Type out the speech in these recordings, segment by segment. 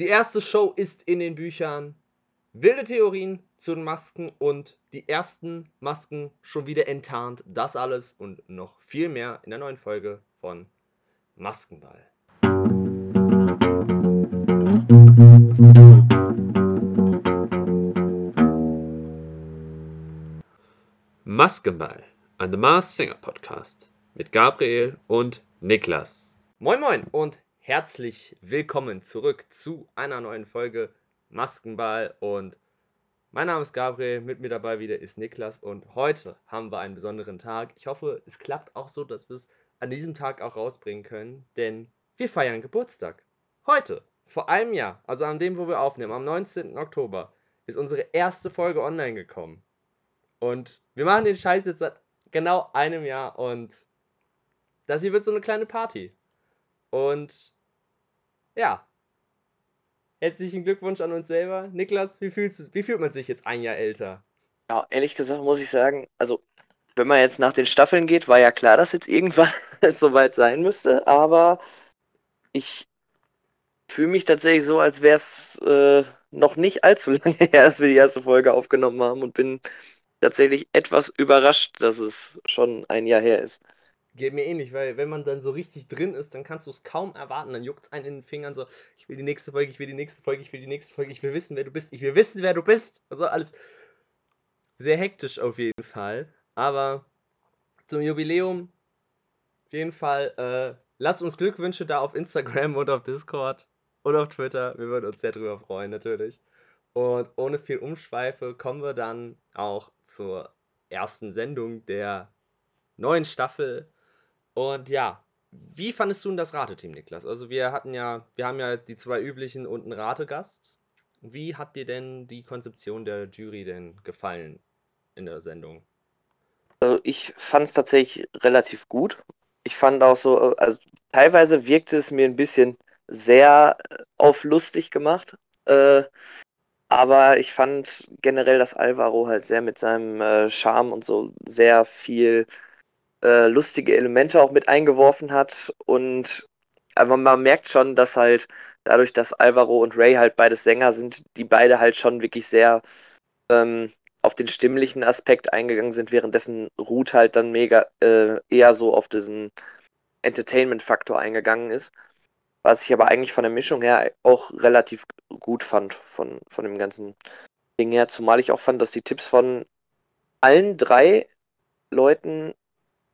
Die erste Show ist in den Büchern. Wilde Theorien zu den Masken und die ersten Masken schon wieder enttarnt. Das alles und noch viel mehr in der neuen Folge von Maskenball. Maskenball, ein The Mars Singer Podcast mit Gabriel und Niklas. Moin Moin und herzlich willkommen zurück zu einer neuen Folge Maskenball und mein Name ist Gabriel, mit mir dabei wieder ist Niklas und heute haben wir einen besonderen Tag. Ich hoffe, es klappt auch so, dass wir es an diesem Tag auch rausbringen können, denn wir feiern Geburtstag. Heute, vor einem Jahr, also an dem, wo wir aufnehmen, am 19. Oktober, ist unsere erste Folge online gekommen. Und wir machen den Scheiß jetzt seit genau einem Jahr und das hier wird so eine kleine Party. Und ja, herzlichen Glückwunsch an uns selber. Niklas, wie, fühlst, wie fühlt man sich jetzt ein Jahr älter? Ja, ehrlich gesagt muss ich sagen, also wenn man jetzt nach den Staffeln geht, war ja klar, dass jetzt irgendwann es soweit sein müsste, aber ich fühle mich tatsächlich so, als wäre es äh, noch nicht allzu lange her, dass wir die erste Folge aufgenommen haben und bin tatsächlich etwas überrascht, dass es schon ein Jahr her ist. Geht mir ähnlich, weil wenn man dann so richtig drin ist, dann kannst du es kaum erwarten. Dann juckt es einen in den Fingern so, ich will die nächste Folge, ich will die nächste Folge, ich will die nächste Folge, ich will wissen, wer du bist, ich will wissen, wer du bist. Also alles sehr hektisch auf jeden Fall. Aber zum Jubiläum auf jeden Fall, äh, lasst uns Glückwünsche da auf Instagram und auf Discord und auf Twitter. Wir würden uns sehr drüber freuen, natürlich. Und ohne viel Umschweife kommen wir dann auch zur ersten Sendung der neuen Staffel. Und ja, wie fandest du denn das Rateteam, Niklas? Also wir hatten ja, wir haben ja die zwei üblichen und einen Rategast. Wie hat dir denn die Konzeption der Jury denn gefallen in der Sendung? Also ich fand es tatsächlich relativ gut. Ich fand auch so, also teilweise wirkte es mir ein bisschen sehr auf lustig gemacht. Äh, aber ich fand generell, dass Alvaro halt sehr mit seinem äh, Charme und so sehr viel äh, lustige Elemente auch mit eingeworfen hat. Und aber man merkt schon, dass halt dadurch, dass Alvaro und Ray halt beide Sänger sind, die beide halt schon wirklich sehr ähm, auf den stimmlichen Aspekt eingegangen sind, währenddessen Ruth halt dann mega äh, eher so auf diesen Entertainment-Faktor eingegangen ist. Was ich aber eigentlich von der Mischung her auch relativ gut fand, von, von dem ganzen Ding her. Zumal ich auch fand, dass die Tipps von allen drei Leuten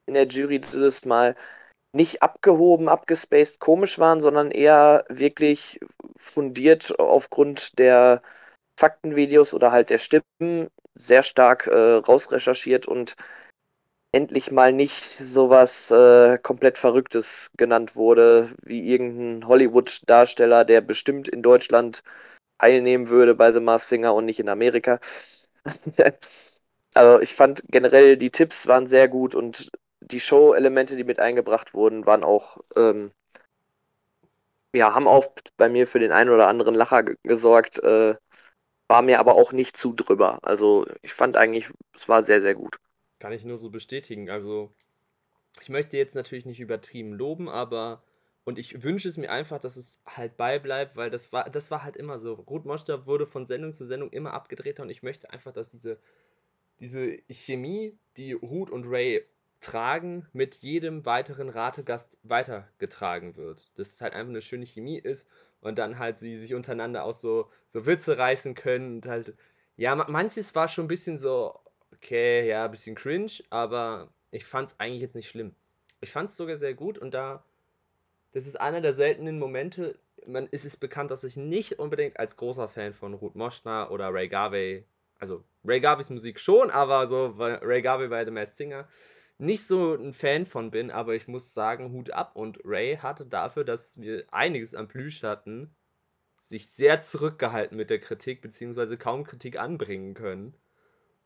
in der Jury dieses Mal nicht abgehoben, abgespaced, komisch waren, sondern eher wirklich fundiert aufgrund der Faktenvideos oder halt der Stimmen sehr stark äh, rausrecherchiert und endlich mal nicht sowas äh, komplett Verrücktes genannt wurde, wie irgendein Hollywood-Darsteller, der bestimmt in Deutschland teilnehmen würde bei The Mars Singer und nicht in Amerika. also ich fand generell die Tipps waren sehr gut und die Show-Elemente, die mit eingebracht wurden, waren auch ähm, ja, haben auch bei mir für den einen oder anderen Lacher gesorgt, äh, war mir aber auch nicht zu drüber. Also ich fand eigentlich, es war sehr, sehr gut. Kann ich nur so bestätigen. Also, ich möchte jetzt natürlich nicht übertrieben loben, aber und ich wünsche es mir einfach, dass es halt beibleibt, weil das war, das war halt immer so. Ruth Moschter wurde von Sendung zu Sendung immer abgedrehter und ich möchte einfach, dass diese, diese Chemie, die Ruth und Ray tragen, mit jedem weiteren Rategast weitergetragen wird. Dass es halt einfach eine schöne Chemie ist und dann halt sie sich untereinander auch so, so Witze reißen können und halt, ja, manches war schon ein bisschen so, okay, ja, ein bisschen cringe, aber ich fand es eigentlich jetzt nicht schlimm. Ich fand es sogar sehr gut und da, das ist einer der seltenen Momente, man ist es bekannt, dass ich nicht unbedingt als großer Fan von Ruth Moschner oder Ray Garvey, also Ray Garveys Musik schon, aber so Ray Garvey bei The Masked Singer, nicht so ein Fan von bin, aber ich muss sagen, Hut ab und Ray hatte dafür, dass wir einiges an Plüsch hatten, sich sehr zurückgehalten mit der Kritik, beziehungsweise kaum Kritik anbringen können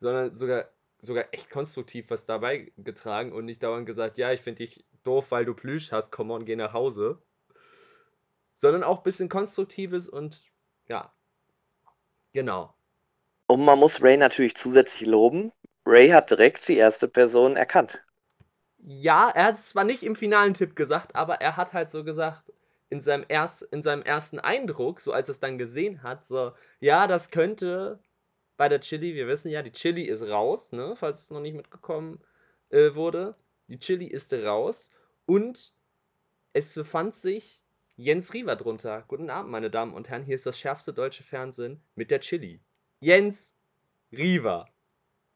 sondern sogar, sogar echt konstruktiv was dabei getragen und nicht dauernd gesagt, ja, ich finde dich doof, weil du Plüsch hast, komm on, geh nach Hause. Sondern auch ein bisschen Konstruktives und ja, genau. Und man muss Ray natürlich zusätzlich loben. Ray hat direkt die erste Person erkannt. Ja, er hat es zwar nicht im finalen Tipp gesagt, aber er hat halt so gesagt, in seinem, erst, in seinem ersten Eindruck, so als er es dann gesehen hat, so, ja, das könnte bei der Chili, wir wissen ja, die Chili ist raus, ne, falls es noch nicht mitgekommen äh, wurde. Die Chili ist raus und es befand sich Jens Riewer drunter. Guten Abend, meine Damen und Herren, hier ist das schärfste deutsche Fernsehen mit der Chili. Jens Riewer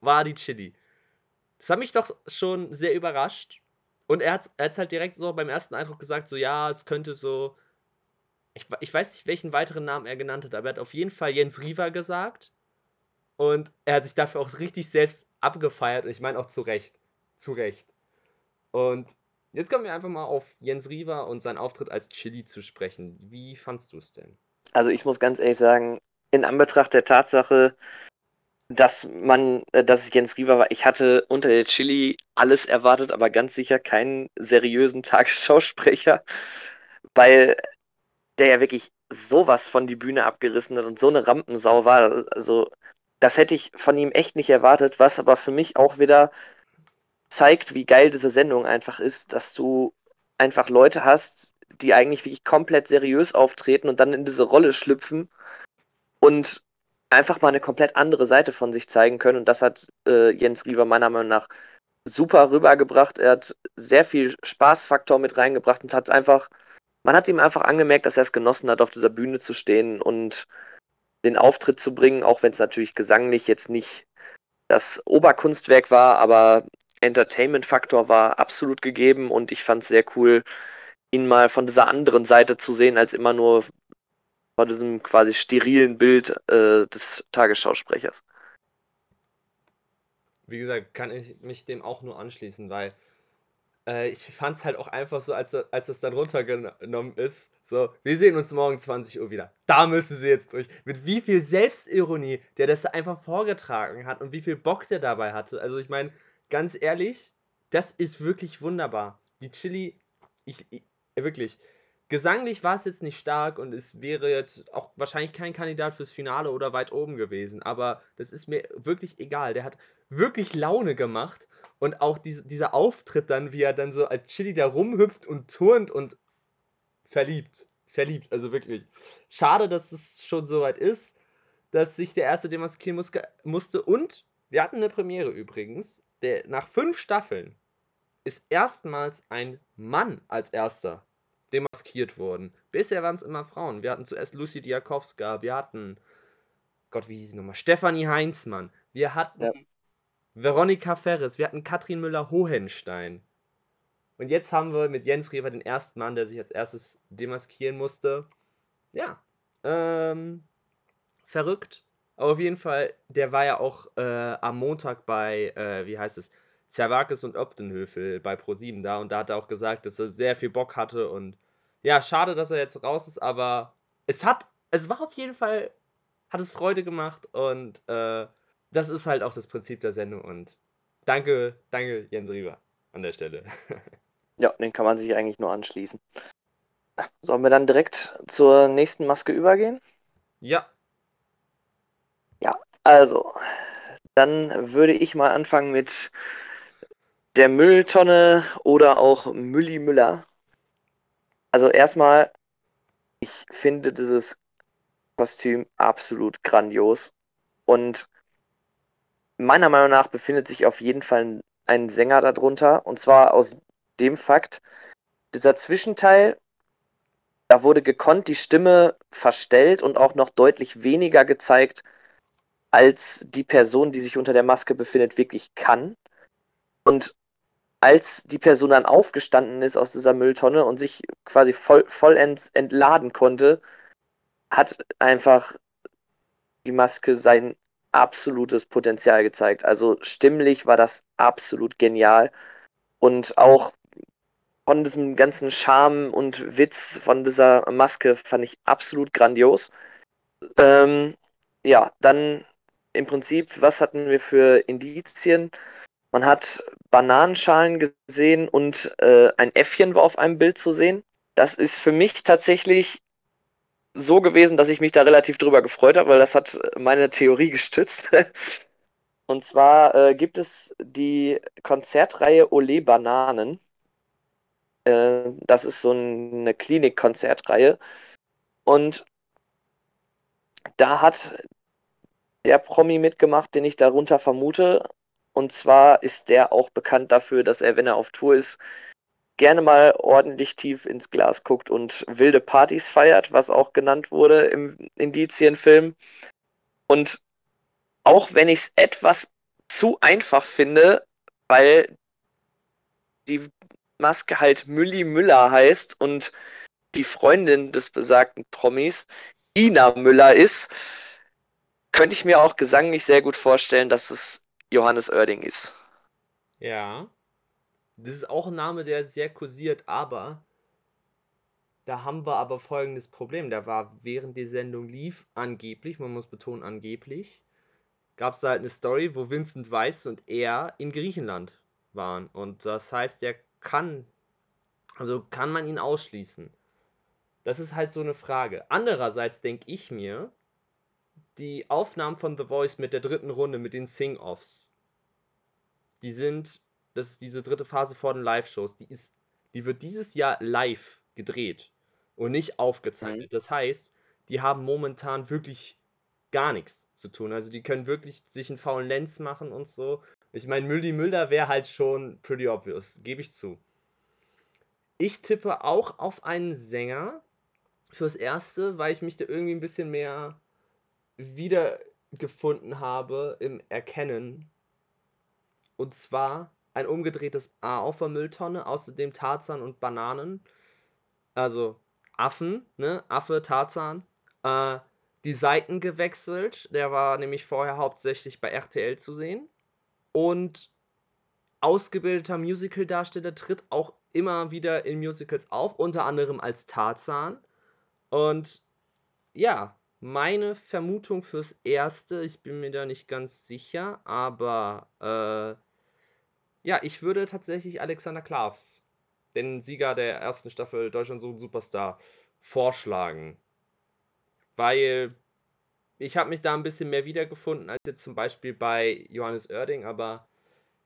war die Chili. Das hat mich doch schon sehr überrascht. Und er hat es halt direkt so beim ersten Eindruck gesagt, so ja, es könnte so. Ich, ich weiß nicht, welchen weiteren Namen er genannt hat, aber er hat auf jeden Fall Jens Riewer gesagt. Und er hat sich dafür auch richtig selbst abgefeiert und ich meine auch zu Recht. Zu Recht. Und jetzt kommen wir einfach mal auf Jens Riewer und seinen Auftritt als Chili zu sprechen. Wie fandst du es denn? Also ich muss ganz ehrlich sagen, in Anbetracht der Tatsache, dass man, äh, dass es Jens Riewer war, ich hatte unter der Chili alles erwartet, aber ganz sicher keinen seriösen Tagesschausprecher, weil der ja wirklich sowas von die Bühne abgerissen hat und so eine Rampensau war. Also das hätte ich von ihm echt nicht erwartet, was aber für mich auch wieder zeigt, wie geil diese Sendung einfach ist, dass du einfach Leute hast, die eigentlich wirklich komplett seriös auftreten und dann in diese Rolle schlüpfen und einfach mal eine komplett andere Seite von sich zeigen können. Und das hat äh, Jens Rieber meiner Meinung nach super rübergebracht. Er hat sehr viel Spaßfaktor mit reingebracht und hat es einfach, man hat ihm einfach angemerkt, dass er es genossen hat, auf dieser Bühne zu stehen und den Auftritt zu bringen, auch wenn es natürlich gesanglich jetzt nicht das Oberkunstwerk war, aber Entertainment-Faktor war absolut gegeben und ich fand es sehr cool, ihn mal von dieser anderen Seite zu sehen, als immer nur von diesem quasi sterilen Bild äh, des Tagesschausprechers. Wie gesagt, kann ich mich dem auch nur anschließen, weil äh, ich fand es halt auch einfach so, als, als das dann runtergenommen ist, so, wir sehen uns morgen 20 Uhr wieder. Da müssen sie jetzt durch. Mit wie viel Selbstironie der das da einfach vorgetragen hat und wie viel Bock der dabei hatte. Also ich meine, ganz ehrlich, das ist wirklich wunderbar. Die Chili, ich, ich wirklich, gesanglich war es jetzt nicht stark und es wäre jetzt auch wahrscheinlich kein Kandidat fürs Finale oder weit oben gewesen. Aber das ist mir wirklich egal. Der hat wirklich Laune gemacht und auch diese, dieser Auftritt dann, wie er dann so als Chili da rumhüpft und turnt und verliebt. Verliebt, also wirklich. Schade, dass es schon so weit ist, dass sich der erste demaskieren mus musste. Und wir hatten eine Premiere übrigens. Der, nach fünf Staffeln ist erstmals ein Mann als erster demaskiert worden. Bisher waren es immer Frauen. Wir hatten zuerst Lucy Diakowska, wir hatten, Gott, wie hieß sie nochmal? Stefanie Heinzmann. Wir hatten ja. Veronika Ferres, wir hatten Katrin Müller-Hohenstein. Und jetzt haben wir mit Jens Rever den ersten Mann, der sich als erstes demaskieren musste. Ja, ähm, verrückt. Aber auf jeden Fall, der war ja auch äh, am Montag bei, äh, wie heißt es, Zerwakis und Optenhöfel bei Pro7 da. Und da hat er auch gesagt, dass er sehr viel Bock hatte. Und ja, schade, dass er jetzt raus ist, aber es hat, es war auf jeden Fall, hat es Freude gemacht. Und äh, das ist halt auch das Prinzip der Sendung. Und danke, danke Jens Rieber an der Stelle. Ja, den kann man sich eigentlich nur anschließen. Sollen wir dann direkt zur nächsten Maske übergehen? Ja. Ja, also, dann würde ich mal anfangen mit der Mülltonne oder auch Mülli Müller. Also erstmal, ich finde dieses Kostüm absolut grandios und meiner Meinung nach befindet sich auf jeden Fall ein Sänger darunter und zwar aus dem Fakt, dieser Zwischenteil, da wurde gekonnt die Stimme verstellt und auch noch deutlich weniger gezeigt, als die Person, die sich unter der Maske befindet, wirklich kann. Und als die Person dann aufgestanden ist aus dieser Mülltonne und sich quasi voll, vollends entladen konnte, hat einfach die Maske sein absolutes Potenzial gezeigt. Also stimmlich war das absolut genial. Und auch von diesem ganzen Charme und Witz von dieser Maske fand ich absolut grandios. Ähm, ja, dann im Prinzip, was hatten wir für Indizien? Man hat Bananenschalen gesehen und äh, ein Äffchen war auf einem Bild zu sehen. Das ist für mich tatsächlich so gewesen, dass ich mich da relativ drüber gefreut habe, weil das hat meine Theorie gestützt. und zwar äh, gibt es die Konzertreihe Ole Bananen. Äh, das ist so eine Klinikkonzertreihe. Und da hat der Promi mitgemacht, den ich darunter vermute. Und zwar ist der auch bekannt dafür, dass er, wenn er auf Tour ist, gerne mal ordentlich tief ins Glas guckt und wilde Partys feiert, was auch genannt wurde im Indizienfilm. Und auch wenn ich es etwas zu einfach finde, weil die Maske halt Mülli Müller heißt und die Freundin des besagten Promis Ina Müller ist, könnte ich mir auch gesanglich sehr gut vorstellen, dass es Johannes Oerding ist. Ja. Das ist auch ein Name, der sehr kursiert, aber da haben wir aber folgendes Problem. Da war während die Sendung lief, angeblich, man muss betonen, angeblich, gab es halt eine Story, wo Vincent Weiss und er in Griechenland waren. Und das heißt, der kann, also kann man ihn ausschließen. Das ist halt so eine Frage. Andererseits denke ich mir, die Aufnahmen von The Voice mit der dritten Runde, mit den Sing-Offs, die sind, das ist diese dritte Phase vor den Live-Shows, die ist, die wird dieses Jahr live gedreht und nicht aufgezeichnet. Mhm. Das heißt, die haben momentan wirklich gar nichts zu tun. Also die können wirklich sich einen faulen Lens machen und so. Ich meine, Mülli Müller wäre halt schon pretty obvious, gebe ich zu. Ich tippe auch auf einen Sänger fürs Erste, weil ich mich da irgendwie ein bisschen mehr wiedergefunden habe im Erkennen. Und zwar ein umgedrehtes A auf der Mülltonne, außerdem Tarzan und Bananen. Also Affen, ne? Affe, Tarzan. Äh, die Seiten gewechselt. Der war nämlich vorher hauptsächlich bei RTL zu sehen. Und ausgebildeter Musical-Darsteller tritt auch immer wieder in Musicals auf, unter anderem als Tarzan. Und ja, meine Vermutung fürs Erste, ich bin mir da nicht ganz sicher, aber äh, ja, ich würde tatsächlich Alexander Klavs, den Sieger der ersten Staffel Deutschland so ein Superstar, vorschlagen. Weil ich habe mich da ein bisschen mehr wiedergefunden als jetzt zum Beispiel bei Johannes Oerding, aber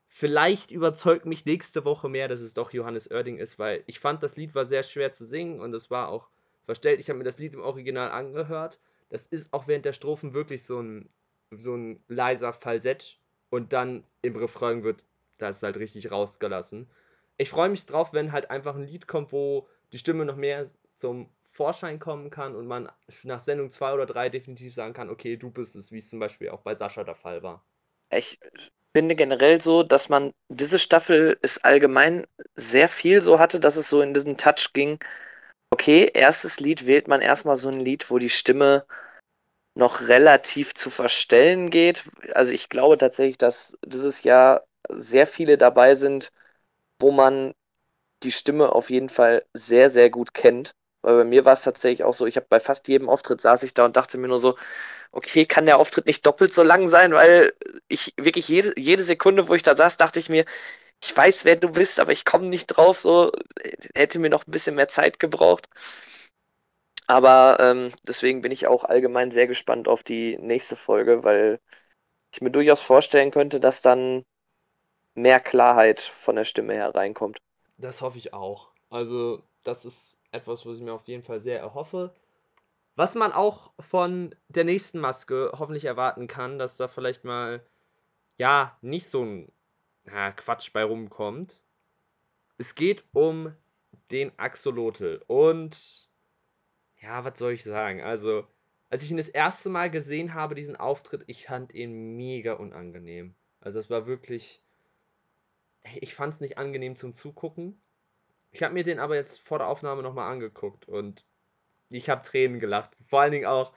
vielleicht überzeugt mich nächste Woche mehr, dass es doch Johannes Oerding ist, weil ich fand, das Lied war sehr schwer zu singen und es war auch verstellt. Ich habe mir das Lied im Original angehört das ist auch während der Strophen wirklich so ein, so ein leiser Falsett und dann im Refrain wird das halt richtig rausgelassen. Ich freue mich drauf, wenn halt einfach ein Lied kommt, wo die Stimme noch mehr zum Vorschein kommen kann und man nach Sendung 2 oder 3 definitiv sagen kann, okay, du bist es, wie es zum Beispiel auch bei Sascha der Fall war. Ich finde generell so, dass man diese Staffel es allgemein sehr viel so hatte, dass es so in diesen Touch ging, okay, erstes Lied wählt man erstmal so ein Lied, wo die Stimme noch relativ zu verstellen geht. Also ich glaube tatsächlich, dass dieses Jahr sehr viele dabei sind, wo man die Stimme auf jeden Fall sehr, sehr gut kennt. Weil bei mir war es tatsächlich auch so, ich habe bei fast jedem Auftritt saß ich da und dachte mir nur so, okay, kann der Auftritt nicht doppelt so lang sein, weil ich wirklich jede, jede Sekunde, wo ich da saß, dachte ich mir, ich weiß, wer du bist, aber ich komme nicht drauf, so hätte mir noch ein bisschen mehr Zeit gebraucht. Aber ähm, deswegen bin ich auch allgemein sehr gespannt auf die nächste Folge, weil ich mir durchaus vorstellen könnte, dass dann mehr Klarheit von der Stimme her reinkommt. Das hoffe ich auch. Also, das ist etwas, was ich mir auf jeden Fall sehr erhoffe. Was man auch von der nächsten Maske hoffentlich erwarten kann, dass da vielleicht mal, ja, nicht so ein ja, Quatsch bei rumkommt. Es geht um den Axolotl. Und ja, was soll ich sagen? Also, als ich ihn das erste Mal gesehen habe, diesen Auftritt, ich fand ihn mega unangenehm. Also, es war wirklich. Ich fand es nicht angenehm zum Zugucken. Ich habe mir den aber jetzt vor der Aufnahme nochmal angeguckt und ich habe Tränen gelacht. Vor allen Dingen auch,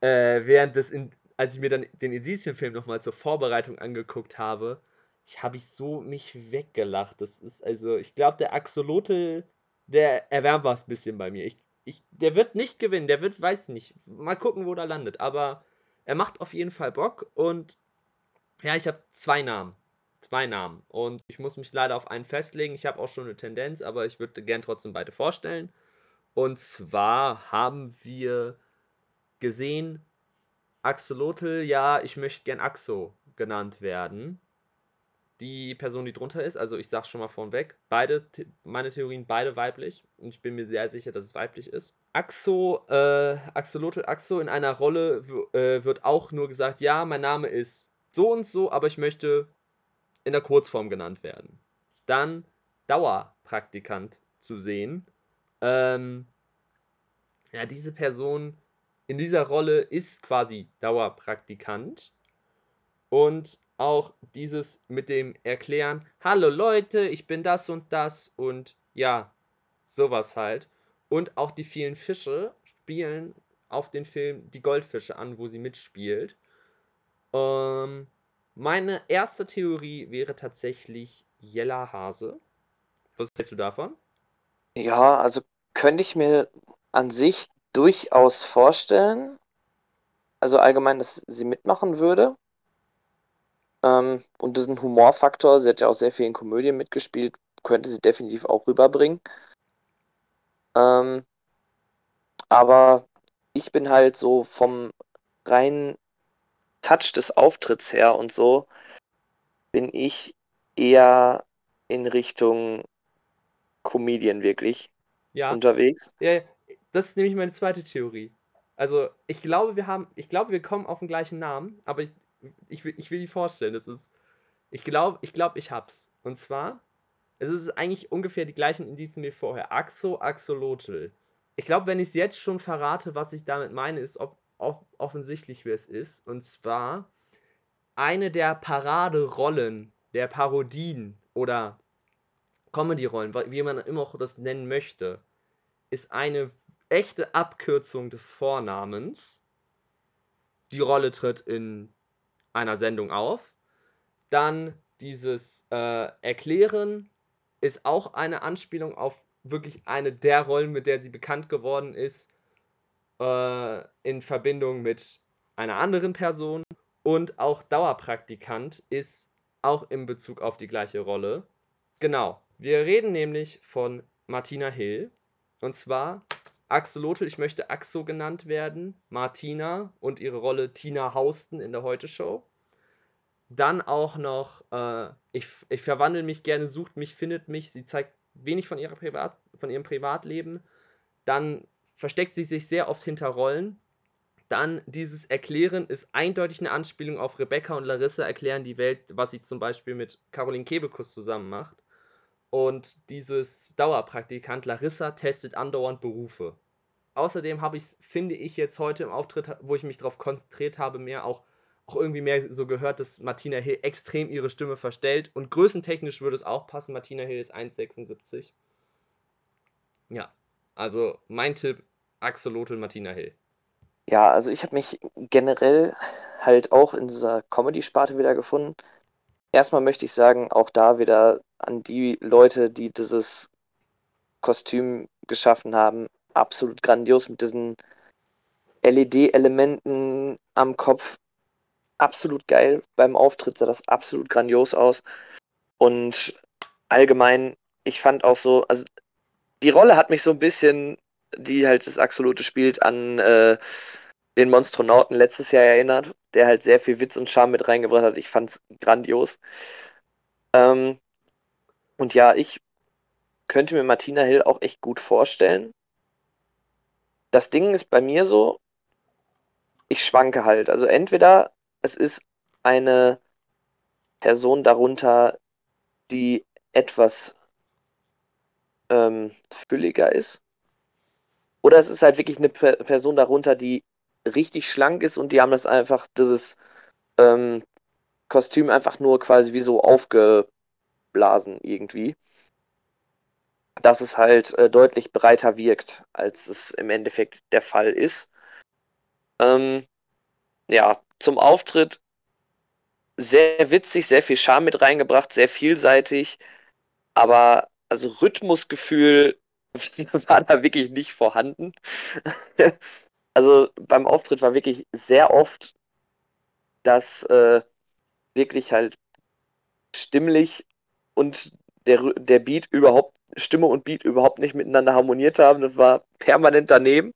äh, während des, in, als ich mir dann den Indizien-Film nochmal zur Vorbereitung angeguckt habe, ich habe ich so mich weggelacht. Das ist also, ich glaube, der Axolotl, der erwärmt was ein bisschen bei mir. Ich, ich, der wird nicht gewinnen, der wird, weiß nicht, mal gucken, wo der landet. Aber er macht auf jeden Fall Bock und ja, ich habe zwei Namen. Zwei Namen. Und ich muss mich leider auf einen festlegen. Ich habe auch schon eine Tendenz, aber ich würde gern trotzdem beide vorstellen. Und zwar haben wir gesehen, Axolotl, ja, ich möchte gern Axo genannt werden. Die Person, die drunter ist. Also ich sage schon mal vorweg, beide, meine Theorien, beide weiblich. Und ich bin mir sehr sicher, dass es weiblich ist. Axo, äh, Axolotl Axo in einer Rolle äh, wird auch nur gesagt, ja, mein Name ist so und so, aber ich möchte in der Kurzform genannt werden. Dann Dauerpraktikant zu sehen. Ähm, ja, diese Person in dieser Rolle ist quasi Dauerpraktikant. Und auch dieses mit dem Erklären, hallo Leute, ich bin das und das und ja, sowas halt. Und auch die vielen Fische spielen auf den Film die Goldfische an, wo sie mitspielt. Ähm, meine erste Theorie wäre tatsächlich Jella Hase. Was hältst du davon? Ja, also könnte ich mir an sich durchaus vorstellen. Also allgemein, dass sie mitmachen würde. Ähm, und diesen Humorfaktor, sie hat ja auch sehr viel in Komödien mitgespielt, könnte sie definitiv auch rüberbringen. Ähm, aber ich bin halt so vom reinen Touch des Auftritts her und so, bin ich eher in Richtung Comedian wirklich ja. unterwegs. Ja, das ist nämlich meine zweite Theorie. Also, ich glaube, wir haben, ich glaube, wir kommen auf den gleichen Namen, aber ich, ich, will, ich will die vorstellen. Das ist, ich glaube, ich glaube, ich hab's. Und zwar, es ist eigentlich ungefähr die gleichen Indizien wie vorher. Axo, Axolotl. Ich glaube, wenn ich es jetzt schon verrate, was ich damit meine, ist ob, ob, offensichtlich, wer es ist. Und zwar eine der Paraderollen der Parodien oder Comedy-Rollen, wie man immer auch das nennen möchte, ist eine echte Abkürzung des Vornamens. Die Rolle tritt in einer Sendung auf. Dann dieses äh, Erklären ist auch eine Anspielung auf wirklich eine der Rollen, mit der sie bekannt geworden ist, äh, in Verbindung mit einer anderen Person. Und auch Dauerpraktikant ist auch in Bezug auf die gleiche Rolle. Genau. Wir reden nämlich von Martina Hill. Und zwar Axolotl, ich möchte Axo genannt werden. Martina und ihre Rolle Tina Hausten in der Heute-Show. Dann auch noch, äh, ich, ich verwandle mich gerne, sucht mich, findet mich. Sie zeigt wenig von, ihrer Privat, von ihrem Privatleben. Dann versteckt sie sich sehr oft hinter Rollen. Dann dieses Erklären ist eindeutig eine Anspielung auf Rebecca und Larissa erklären die Welt, was sie zum Beispiel mit Caroline Kebekus zusammen macht. Und dieses Dauerpraktikant Larissa testet andauernd Berufe. Außerdem habe ich, finde ich, jetzt heute im Auftritt, wo ich mich darauf konzentriert habe, mehr auch, auch irgendwie mehr so gehört, dass Martina Hill extrem ihre Stimme verstellt. Und größentechnisch würde es auch passen. Martina Hill ist 1,76. Ja, also mein Tipp, Axolotl Martina Hill. Ja, also ich habe mich generell halt auch in dieser Comedy-Sparte wieder gefunden. Erstmal möchte ich sagen, auch da wieder an die Leute, die dieses Kostüm geschaffen haben, absolut grandios mit diesen LED-Elementen am Kopf. Absolut geil. Beim Auftritt sah das absolut grandios aus. Und allgemein, ich fand auch so, also die Rolle hat mich so ein bisschen, die halt das Axolotl spielt, an äh, den Monstronauten letztes Jahr erinnert, der halt sehr viel Witz und Charme mit reingebracht hat. Ich fand's grandios. Ähm, und ja, ich könnte mir Martina Hill auch echt gut vorstellen. Das Ding ist bei mir so, ich schwanke halt. Also entweder es ist eine Person darunter, die etwas ähm, fülliger ist. Oder es ist halt wirklich eine Person darunter, die richtig schlank ist und die haben das einfach, dieses ähm, Kostüm einfach nur quasi wie so aufgeblasen irgendwie. Dass es halt äh, deutlich breiter wirkt, als es im Endeffekt der Fall ist. Ähm, ja, zum Auftritt sehr witzig, sehr viel Charme mit reingebracht, sehr vielseitig, aber also Rhythmusgefühl war da wirklich nicht vorhanden. also beim Auftritt war wirklich sehr oft, dass äh, wirklich halt stimmlich und der, der Beat überhaupt, Stimme und Beat überhaupt nicht miteinander harmoniert haben. Das war permanent daneben.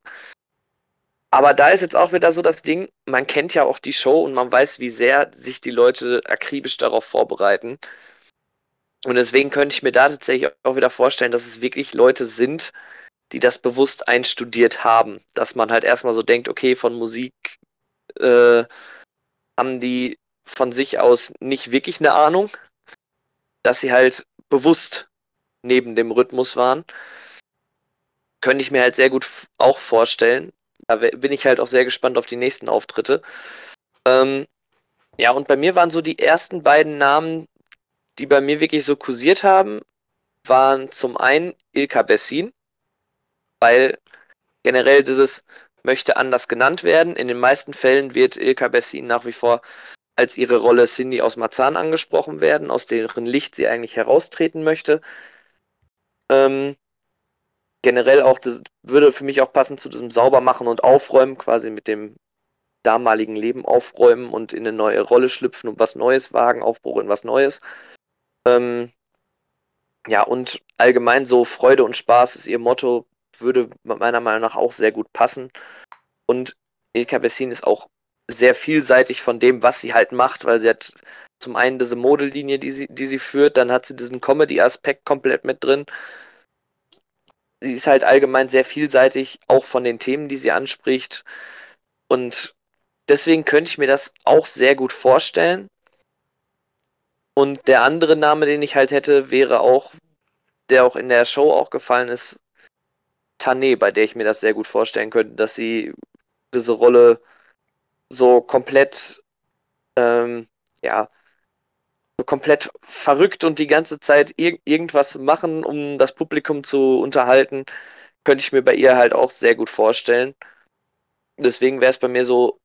Aber da ist jetzt auch wieder so das Ding, man kennt ja auch die Show und man weiß, wie sehr sich die Leute akribisch darauf vorbereiten. Und deswegen könnte ich mir da tatsächlich auch wieder vorstellen, dass es wirklich Leute sind, die das bewusst einstudiert haben. Dass man halt erstmal so denkt, okay, von Musik äh, haben die von sich aus nicht wirklich eine Ahnung, dass sie halt bewusst neben dem Rhythmus waren. Könnte ich mir halt sehr gut auch vorstellen. Da bin ich halt auch sehr gespannt auf die nächsten Auftritte. Ähm, ja, und bei mir waren so die ersten beiden Namen, die bei mir wirklich so kursiert haben, waren zum einen Ilka Bessin, weil generell dieses möchte anders genannt werden. In den meisten Fällen wird Ilka Bessin nach wie vor als ihre Rolle Cindy aus Marzahn angesprochen werden, aus deren Licht sie eigentlich heraustreten möchte. Ähm, generell auch, das würde für mich auch passen zu diesem Saubermachen und Aufräumen, quasi mit dem damaligen Leben aufräumen und in eine neue Rolle schlüpfen und was Neues wagen, Aufbruch in was Neues. Ähm, ja, und allgemein so Freude und Spaß ist ihr Motto, würde meiner Meinung nach auch sehr gut passen. Und Ilka Bessin ist auch sehr vielseitig von dem, was sie halt macht, weil sie hat zum einen diese Modelinie, die sie, die sie führt, dann hat sie diesen Comedy-Aspekt komplett mit drin. Sie ist halt allgemein sehr vielseitig, auch von den Themen, die sie anspricht. Und deswegen könnte ich mir das auch sehr gut vorstellen. Und der andere Name, den ich halt hätte, wäre auch, der auch in der Show auch gefallen ist, Tane, bei der ich mir das sehr gut vorstellen könnte, dass sie diese Rolle so komplett, ähm, ja, komplett verrückt und die ganze Zeit ir irgendwas machen, um das Publikum zu unterhalten, könnte ich mir bei ihr halt auch sehr gut vorstellen. Deswegen wäre es bei mir so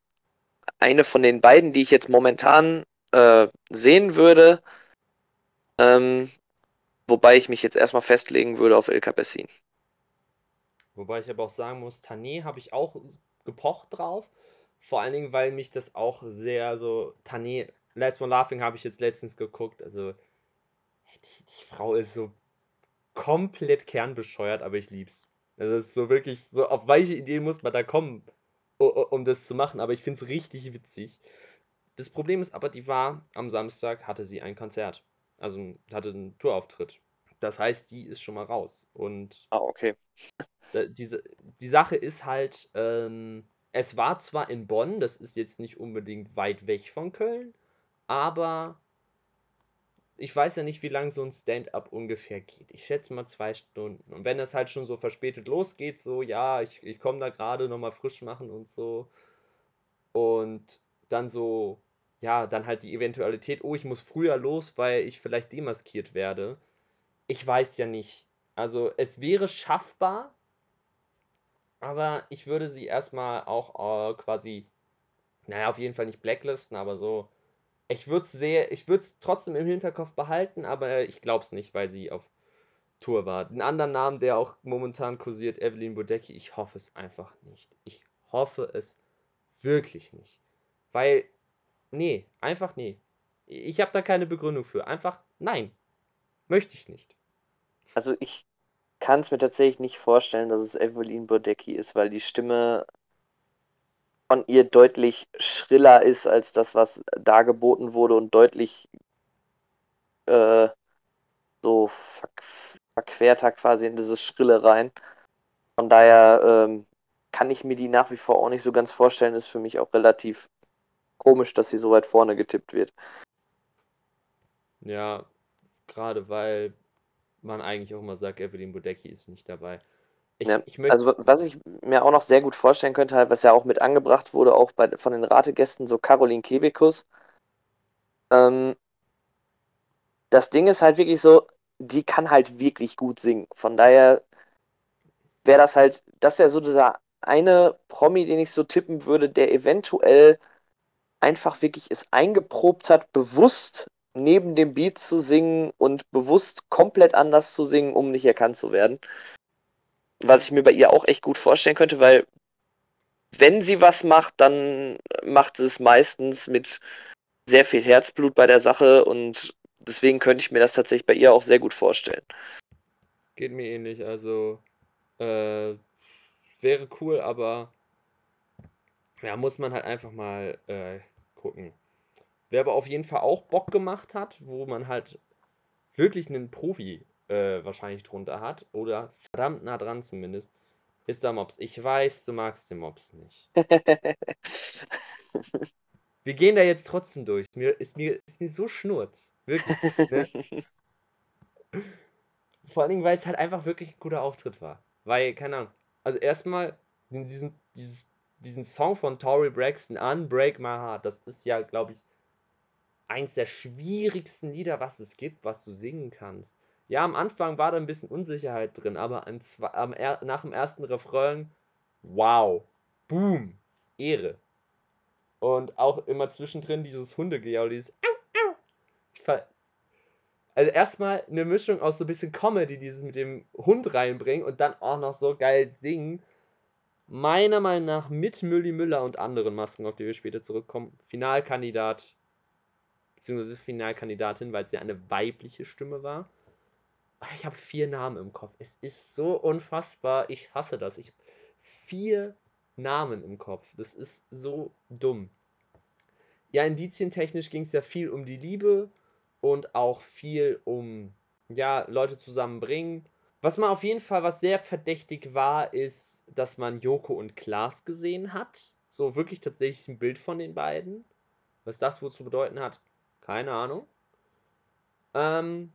eine von den beiden, die ich jetzt momentan äh, sehen würde. Ähm, wobei ich mich jetzt erstmal festlegen würde auf Ilka Bessin. Wobei ich aber auch sagen muss, Tané habe ich auch gepocht drauf. Vor allen Dingen, weil mich das auch sehr so. Tané, Last One Laughing habe ich jetzt letztens geguckt. Also, die, die Frau ist so komplett kernbescheuert, aber ich lieb's. Also, es ist so wirklich, so auf weiche Ideen muss man da kommen, um das zu machen, aber ich finde es richtig witzig. Das Problem ist aber, die war am Samstag, hatte sie ein Konzert. Also hatte einen Tourauftritt. Das heißt, die ist schon mal raus. Und ah, okay. diese, die Sache ist halt, ähm, es war zwar in Bonn, das ist jetzt nicht unbedingt weit weg von Köln, aber ich weiß ja nicht, wie lange so ein Stand-up ungefähr geht. Ich schätze mal zwei Stunden. Und wenn das halt schon so verspätet losgeht, so, ja, ich, ich komme da gerade nochmal frisch machen und so. Und dann so, ja, dann halt die Eventualität, oh, ich muss früher los, weil ich vielleicht demaskiert werde. Ich weiß ja nicht. Also es wäre schaffbar, aber ich würde sie erstmal auch äh, quasi, naja, auf jeden Fall nicht blacklisten, aber so. Ich würde es sehr, ich würde es trotzdem im Hinterkopf behalten, aber ich glaube es nicht, weil sie auf Tour war. Den anderen Namen, der auch momentan kursiert, Evelyn Bodecki, ich hoffe es einfach nicht. Ich hoffe es wirklich nicht. Weil, nee, einfach nee. Ich habe da keine Begründung für. Einfach nein. Möchte ich nicht. Also ich kann es mir tatsächlich nicht vorstellen, dass es Evelyn Bodecki ist, weil die Stimme von ihr deutlich schriller ist als das, was da geboten wurde und deutlich äh, so ver verquerter quasi in dieses Schrille rein. Von daher ähm, kann ich mir die nach wie vor auch nicht so ganz vorstellen. Ist für mich auch relativ komisch, dass sie so weit vorne getippt wird. Ja, gerade weil man eigentlich auch immer sagt, Evelyn Bodecki ist nicht dabei. Ich, ja, ich also was ich mir auch noch sehr gut vorstellen könnte, halt, was ja auch mit angebracht wurde, auch bei, von den Rategästen, so Caroline Kebekus. Ähm, das Ding ist halt wirklich so, die kann halt wirklich gut singen. Von daher wäre das halt, das wäre so dieser eine Promi, den ich so tippen würde, der eventuell einfach wirklich es eingeprobt hat, bewusst neben dem Beat zu singen und bewusst komplett anders zu singen, um nicht erkannt zu werden. Was ich mir bei ihr auch echt gut vorstellen könnte, weil wenn sie was macht, dann macht sie es meistens mit sehr viel Herzblut bei der Sache und deswegen könnte ich mir das tatsächlich bei ihr auch sehr gut vorstellen. Geht mir ähnlich, also äh, wäre cool, aber Ja, muss man halt einfach mal äh, gucken. Wer aber auf jeden Fall auch Bock gemacht hat, wo man halt wirklich einen Profi äh, wahrscheinlich drunter hat, oder verdammt nah dran zumindest, ist der Mops. Ich weiß, du magst den Mops nicht. Wir gehen da jetzt trotzdem durch. Mir ist mir, ist mir so schnurz. Wirklich. Ne? Vor allen Dingen, weil es halt einfach wirklich ein guter Auftritt war. Weil, keine Ahnung. Also erstmal diesen, dieses, diesen Song von Tory Braxton, Unbreak My Heart, das ist ja, glaube ich, eins der schwierigsten Lieder, was es gibt, was du singen kannst. Ja, am Anfang war da ein bisschen Unsicherheit drin, aber am, am, nach dem ersten Refrain, wow, boom, Ehre. Und auch immer zwischendrin dieses Hundegejaul, dieses also erstmal eine Mischung aus so ein bisschen Comedy, dieses mit dem Hund reinbringen und dann auch noch so geil singen. Meiner Meinung nach mit Mülli Müller und anderen Masken, auf die wir später zurückkommen, Finalkandidat, beziehungsweise Finalkandidatin, weil sie eine weibliche Stimme war. Ich habe vier Namen im Kopf. Es ist so unfassbar. Ich hasse das. Ich vier Namen im Kopf. Das ist so dumm. Ja, indizientechnisch ging es ja viel um die Liebe und auch viel um ja, Leute zusammenbringen. Was man auf jeden Fall, was sehr verdächtig war, ist, dass man Joko und Klaas gesehen hat. So wirklich tatsächlich ein Bild von den beiden. Was das wohl zu bedeuten hat, keine Ahnung. Ähm,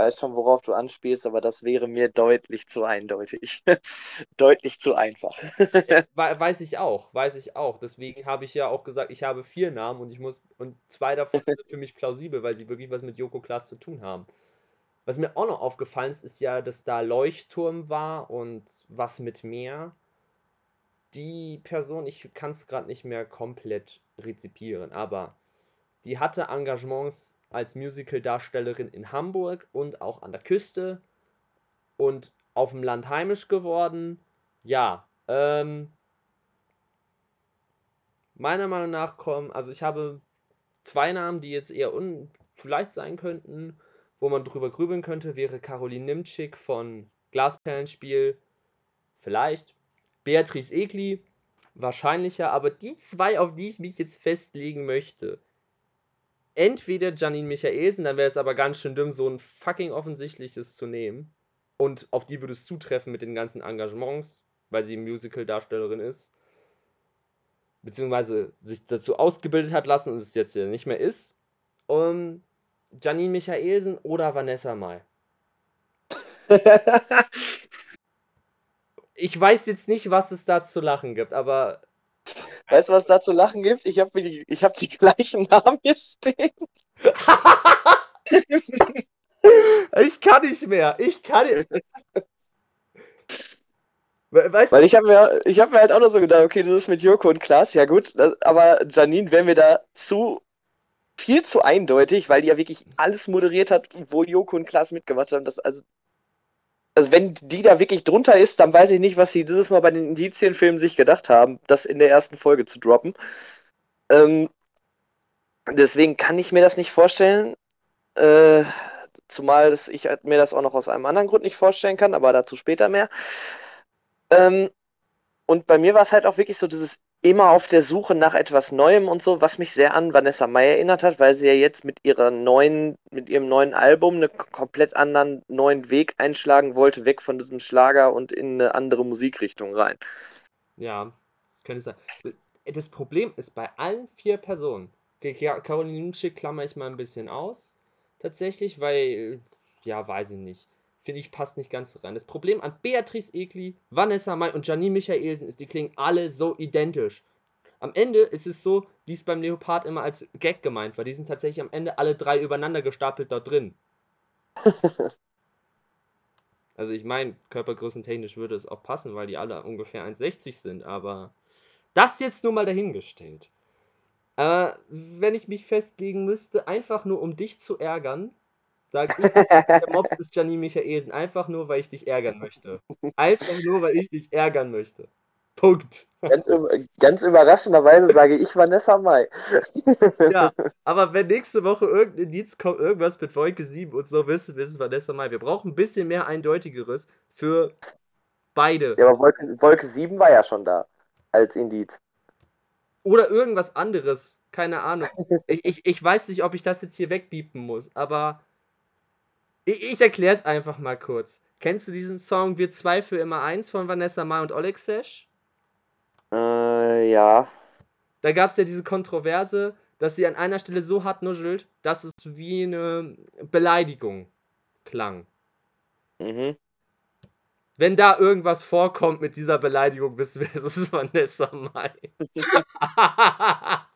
weiß schon, worauf du anspielst, aber das wäre mir deutlich zu eindeutig. deutlich zu einfach. weiß ich auch, weiß ich auch. Deswegen habe ich ja auch gesagt, ich habe vier Namen und ich muss und zwei davon sind für mich plausibel, weil sie wirklich was mit Joko Klaas zu tun haben. Was mir auch noch aufgefallen ist, ist ja, dass da Leuchtturm war und was mit Meer. Die Person, ich kann es gerade nicht mehr komplett rezipieren, aber die hatte Engagements als Musical-Darstellerin in Hamburg und auch an der Küste und auf dem Land heimisch geworden. Ja, ähm, meiner Meinung nach kommen, also ich habe zwei Namen, die jetzt eher un vielleicht sein könnten, wo man drüber grübeln könnte, wäre Caroline Nimczyk von Glasperlenspiel, vielleicht. Beatrice Egli, wahrscheinlicher, aber die zwei, auf die ich mich jetzt festlegen möchte, entweder Janine Michaelsen, dann wäre es aber ganz schön dumm, so ein fucking offensichtliches zu nehmen. Und auf die würde es zutreffen mit den ganzen Engagements, weil sie Musical-Darstellerin ist. Beziehungsweise sich dazu ausgebildet hat lassen und es jetzt ja nicht mehr ist. Und Janine Michaelsen oder Vanessa Mai. ich weiß jetzt nicht, was es da zu lachen gibt, aber Weißt du, was da zu lachen gibt? Ich habe die, hab die gleichen Namen hier stehen. ich kann nicht mehr. Ich kann nicht. Weißt Weil ich habe mir, hab mir halt auch noch so gedacht, okay, das ist mit Joko und Klaas, ja gut, aber Janine wäre mir da zu viel zu eindeutig, weil die ja wirklich alles moderiert hat, wo Joko und Klaas mitgemacht haben. Das, also also wenn die da wirklich drunter ist, dann weiß ich nicht, was sie dieses Mal bei den Indizienfilmen sich gedacht haben, das in der ersten Folge zu droppen. Ähm, deswegen kann ich mir das nicht vorstellen. Äh, zumal das, ich mir das auch noch aus einem anderen Grund nicht vorstellen kann, aber dazu später mehr. Ähm, und bei mir war es halt auch wirklich so dieses immer auf der Suche nach etwas Neuem und so, was mich sehr an Vanessa Mai erinnert hat, weil sie ja jetzt mit ihrer neuen, mit ihrem neuen Album einen komplett anderen neuen Weg einschlagen wollte, weg von diesem Schlager und in eine andere Musikrichtung rein. Ja, das könnte sein. Das Problem ist bei allen vier Personen, Caroline Lynch klammer ich mal ein bisschen aus, tatsächlich, weil, ja, weiß ich nicht finde ich, passt nicht ganz rein. Das Problem an Beatrice Egli, Vanessa Mai und Janine Michaelsen ist, die klingen alle so identisch. Am Ende ist es so, wie es beim Leopard immer als Gag gemeint war. Die sind tatsächlich am Ende alle drei übereinander gestapelt dort drin. also ich meine, körpergrößentechnisch würde es auch passen, weil die alle ungefähr 1,60 sind, aber das jetzt nur mal dahingestellt. Äh, wenn ich mich festlegen müsste, einfach nur um dich zu ärgern, Sag ich, der Mops ist Janine Michaelsen. Einfach nur, weil ich dich ärgern möchte. Einfach nur, weil ich dich ärgern möchte. Punkt. Ganz, ganz überraschenderweise sage ich Vanessa Mai. ja, aber wenn nächste Woche irgendein Indiz kommt, irgendwas mit Wolke 7 und so, wissen wir, es ist Vanessa Mai. Wir brauchen ein bisschen mehr Eindeutigeres für beide. Ja, aber Wolke, Wolke 7 war ja schon da als Indiz. Oder irgendwas anderes. Keine Ahnung. Ich, ich, ich weiß nicht, ob ich das jetzt hier wegbiepen muss, aber ich, ich erkläre es einfach mal kurz. Kennst du diesen Song Wir zwei für immer eins von Vanessa Mai und Oleg Sesh? Äh, ja. Da gab es ja diese Kontroverse, dass sie an einer Stelle so hart nuschelt, dass es wie eine Beleidigung klang. Mhm. Wenn da irgendwas vorkommt mit dieser Beleidigung, wissen wir, es ist Vanessa Mai.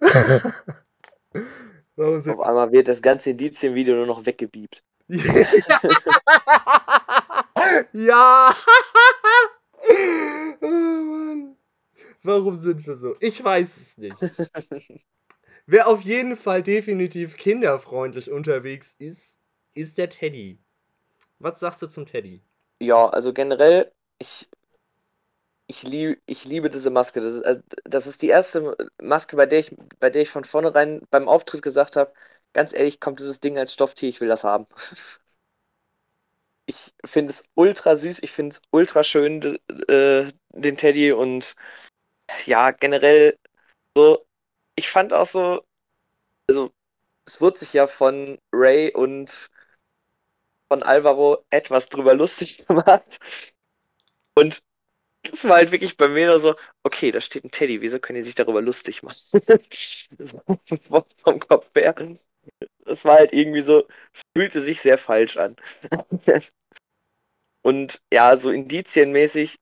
Auf einmal wird das ganze Indizienvideo nur noch weggebiebt. ja! oh Mann. Warum sind wir so? Ich weiß es nicht. Wer auf jeden Fall definitiv kinderfreundlich unterwegs ist, ist der Teddy. Was sagst du zum Teddy? Ja, also generell, ich, ich, lieb, ich liebe diese Maske. Das ist, also, das ist die erste Maske, bei der, ich, bei der ich von vornherein beim Auftritt gesagt habe, ganz ehrlich, kommt dieses Ding als Stofftier, ich will das haben. ich finde es ultra süß, ich finde es ultra schön, äh, den Teddy und ja, generell so, ich fand auch so, also es wurde sich ja von Ray und von Alvaro etwas drüber lustig gemacht. Und das war halt wirklich bei mir nur so, okay, da steht ein Teddy, wieso können die sich darüber lustig machen? vom Kopf her. Das war halt irgendwie so, fühlte sich sehr falsch an. Und ja, so indizienmäßig,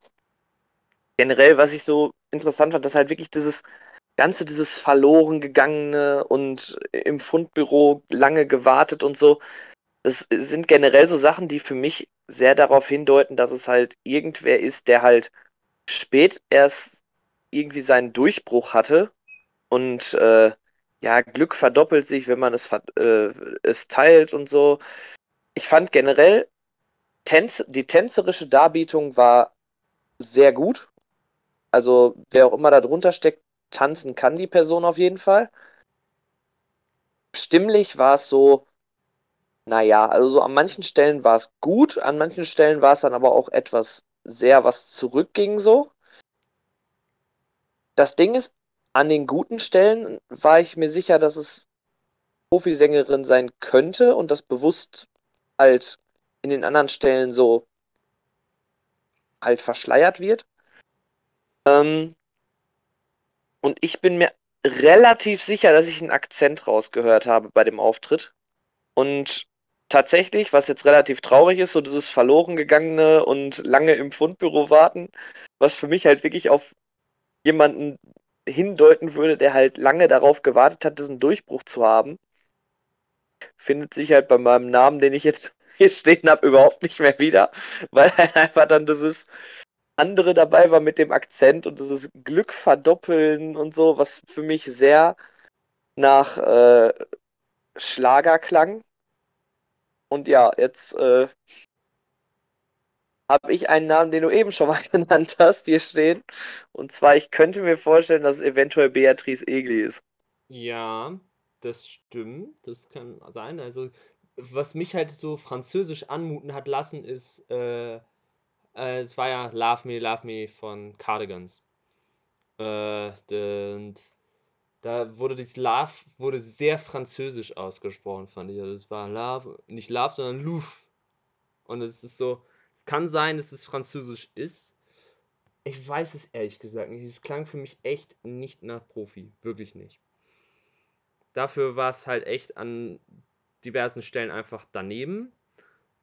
generell, was ich so interessant fand, dass halt wirklich dieses Ganze, dieses verloren gegangene und im Fundbüro lange gewartet und so, es sind generell so Sachen, die für mich sehr darauf hindeuten, dass es halt irgendwer ist, der halt spät erst irgendwie seinen Durchbruch hatte und äh, ja, Glück verdoppelt sich, wenn man es, äh, es teilt und so. Ich fand generell, Tänz, die tänzerische Darbietung war sehr gut. Also, wer auch immer da drunter steckt, tanzen kann die Person auf jeden Fall. Stimmlich war es so, naja, also so an manchen Stellen war es gut, an manchen Stellen war es dann aber auch etwas sehr, was zurückging so. Das Ding ist, an den guten Stellen war ich mir sicher, dass es Profisängerin sein könnte und das bewusst halt in den anderen Stellen so halt verschleiert wird. Ähm, und ich bin mir relativ sicher, dass ich einen Akzent rausgehört habe bei dem Auftritt. Und tatsächlich, was jetzt relativ traurig ist, so dieses verloren gegangene und lange im Fundbüro warten, was für mich halt wirklich auf jemanden hindeuten würde, der halt lange darauf gewartet hat, diesen Durchbruch zu haben, findet sich halt bei meinem Namen, den ich jetzt hier stehen habe, überhaupt nicht mehr wieder, weil halt einfach dann dieses andere dabei war mit dem Akzent und dieses Glück verdoppeln und so, was für mich sehr nach äh, Schlager klang. Und ja, jetzt äh, habe ich einen Namen, den du eben schon mal genannt hast, hier stehen. Und zwar, ich könnte mir vorstellen, dass es eventuell Beatrice Egli ist. Ja, das stimmt. Das kann sein. Also, was mich halt so französisch anmuten hat lassen, ist, äh, äh, es war ja Love Me, Love Me von Cardigans. Äh, und da wurde dieses Love wurde sehr französisch ausgesprochen, fand ich. Also es war Love, nicht Love, sondern Louvre. Und es ist so, es kann sein, dass es französisch ist. Ich weiß es ehrlich gesagt nicht. Es klang für mich echt nicht nach Profi. Wirklich nicht. Dafür war es halt echt an diversen Stellen einfach daneben.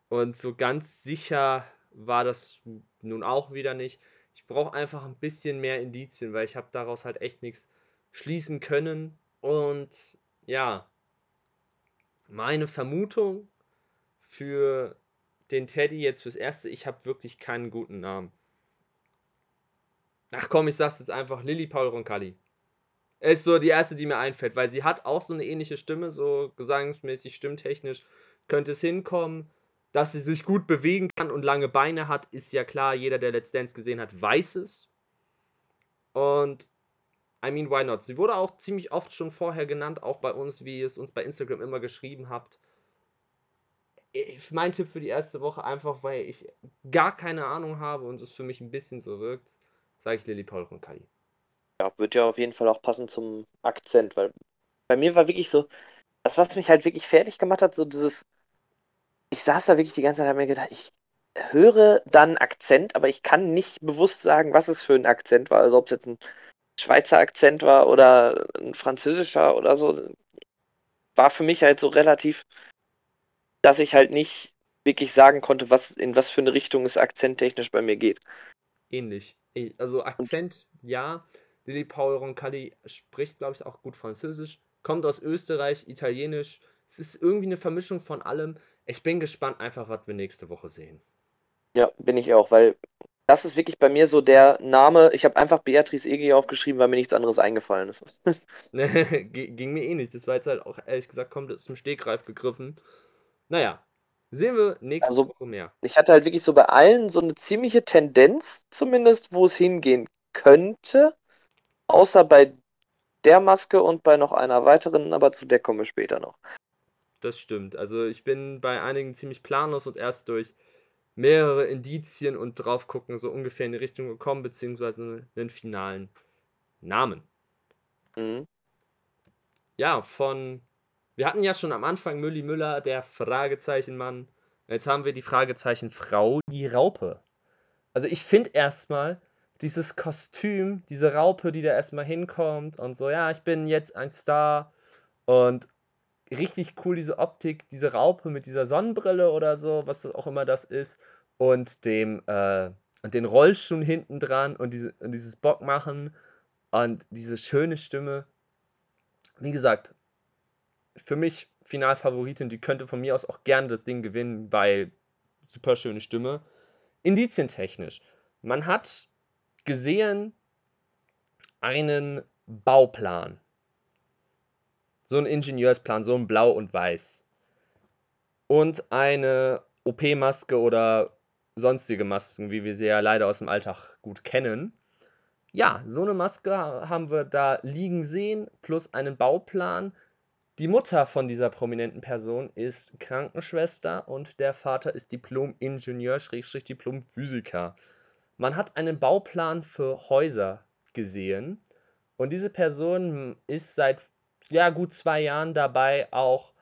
Und so ganz sicher war das nun auch wieder nicht. Ich brauche einfach ein bisschen mehr Indizien, weil ich habe daraus halt echt nichts schließen können. Und ja, meine Vermutung für den Teddy jetzt fürs Erste, ich habe wirklich keinen guten Namen. Ach komm, ich sag's jetzt einfach, Lilly Paul Roncalli. Ist so die erste, die mir einfällt, weil sie hat auch so eine ähnliche Stimme, so gesangsmäßig, stimmtechnisch könnte es hinkommen. Dass sie sich gut bewegen kann und lange Beine hat, ist ja klar. Jeder, der Let's Dance gesehen hat, weiß es. Und I mean, why not? Sie wurde auch ziemlich oft schon vorher genannt, auch bei uns, wie ihr es uns bei Instagram immer geschrieben habt. Mein Tipp für die erste Woche, einfach weil ich gar keine Ahnung habe und es für mich ein bisschen so wirkt, sage ich Lilly Paul von Kali. Ja, wird ja auf jeden Fall auch passen zum Akzent, weil bei mir war wirklich so, das, was mich halt wirklich fertig gemacht hat, so dieses, ich saß da wirklich die ganze Zeit und habe mir gedacht, ich höre dann Akzent, aber ich kann nicht bewusst sagen, was es für ein Akzent war. Also ob es jetzt ein Schweizer Akzent war oder ein französischer oder so, war für mich halt so relativ, dass ich halt nicht wirklich sagen konnte, was in was für eine Richtung es akzenttechnisch bei mir geht. Ähnlich. Also Akzent, ja. Lily Paul Roncalli spricht, glaube ich, auch gut Französisch, kommt aus Österreich, Italienisch. Es ist irgendwie eine Vermischung von allem. Ich bin gespannt einfach, was wir nächste Woche sehen. Ja, bin ich auch, weil das ist wirklich bei mir so der Name. Ich habe einfach Beatrice Egi aufgeschrieben, weil mir nichts anderes eingefallen ist. Ging mir eh nicht. Das war jetzt halt auch ehrlich gesagt komplett aus dem Stegreif gegriffen. Naja, sehen wir nächste also, Woche mehr. Ich hatte halt wirklich so bei allen so eine ziemliche Tendenz, zumindest, wo es hingehen könnte. Außer bei der Maske und bei noch einer weiteren, aber zu der kommen wir später noch. Das stimmt. Also ich bin bei einigen ziemlich planlos und erst durch mehrere Indizien und drauf gucken, so ungefähr in die Richtung gekommen, beziehungsweise einen finalen Namen. Mhm. Ja, von. Wir hatten ja schon am Anfang Mülli Müller, der Fragezeichenmann. Jetzt haben wir die Fragezeichen Frau, die Raupe. Also ich finde erstmal dieses Kostüm, diese Raupe, die da erstmal hinkommt und so, ja, ich bin jetzt ein Star und richtig cool, diese Optik, diese Raupe mit dieser Sonnenbrille oder so, was auch immer das ist, und dem, äh, und den Rollschuhen hinten dran und, diese, und dieses Bockmachen und diese schöne Stimme. Wie gesagt, für mich Finalfavoritin, die könnte von mir aus auch gerne das Ding gewinnen, weil super schöne Stimme. Indizientechnisch. Man hat gesehen einen Bauplan so ein Ingenieursplan, so ein Blau und Weiß. Und eine OP-Maske oder sonstige Masken, wie wir sie ja leider aus dem Alltag gut kennen. Ja, so eine Maske haben wir da liegen sehen, plus einen Bauplan. Die Mutter von dieser prominenten Person ist Krankenschwester und der Vater ist Diplom-Ingenieur, Diplom-Physiker. Man hat einen Bauplan für Häuser gesehen und diese Person ist seit ja, gut zwei Jahren dabei, auch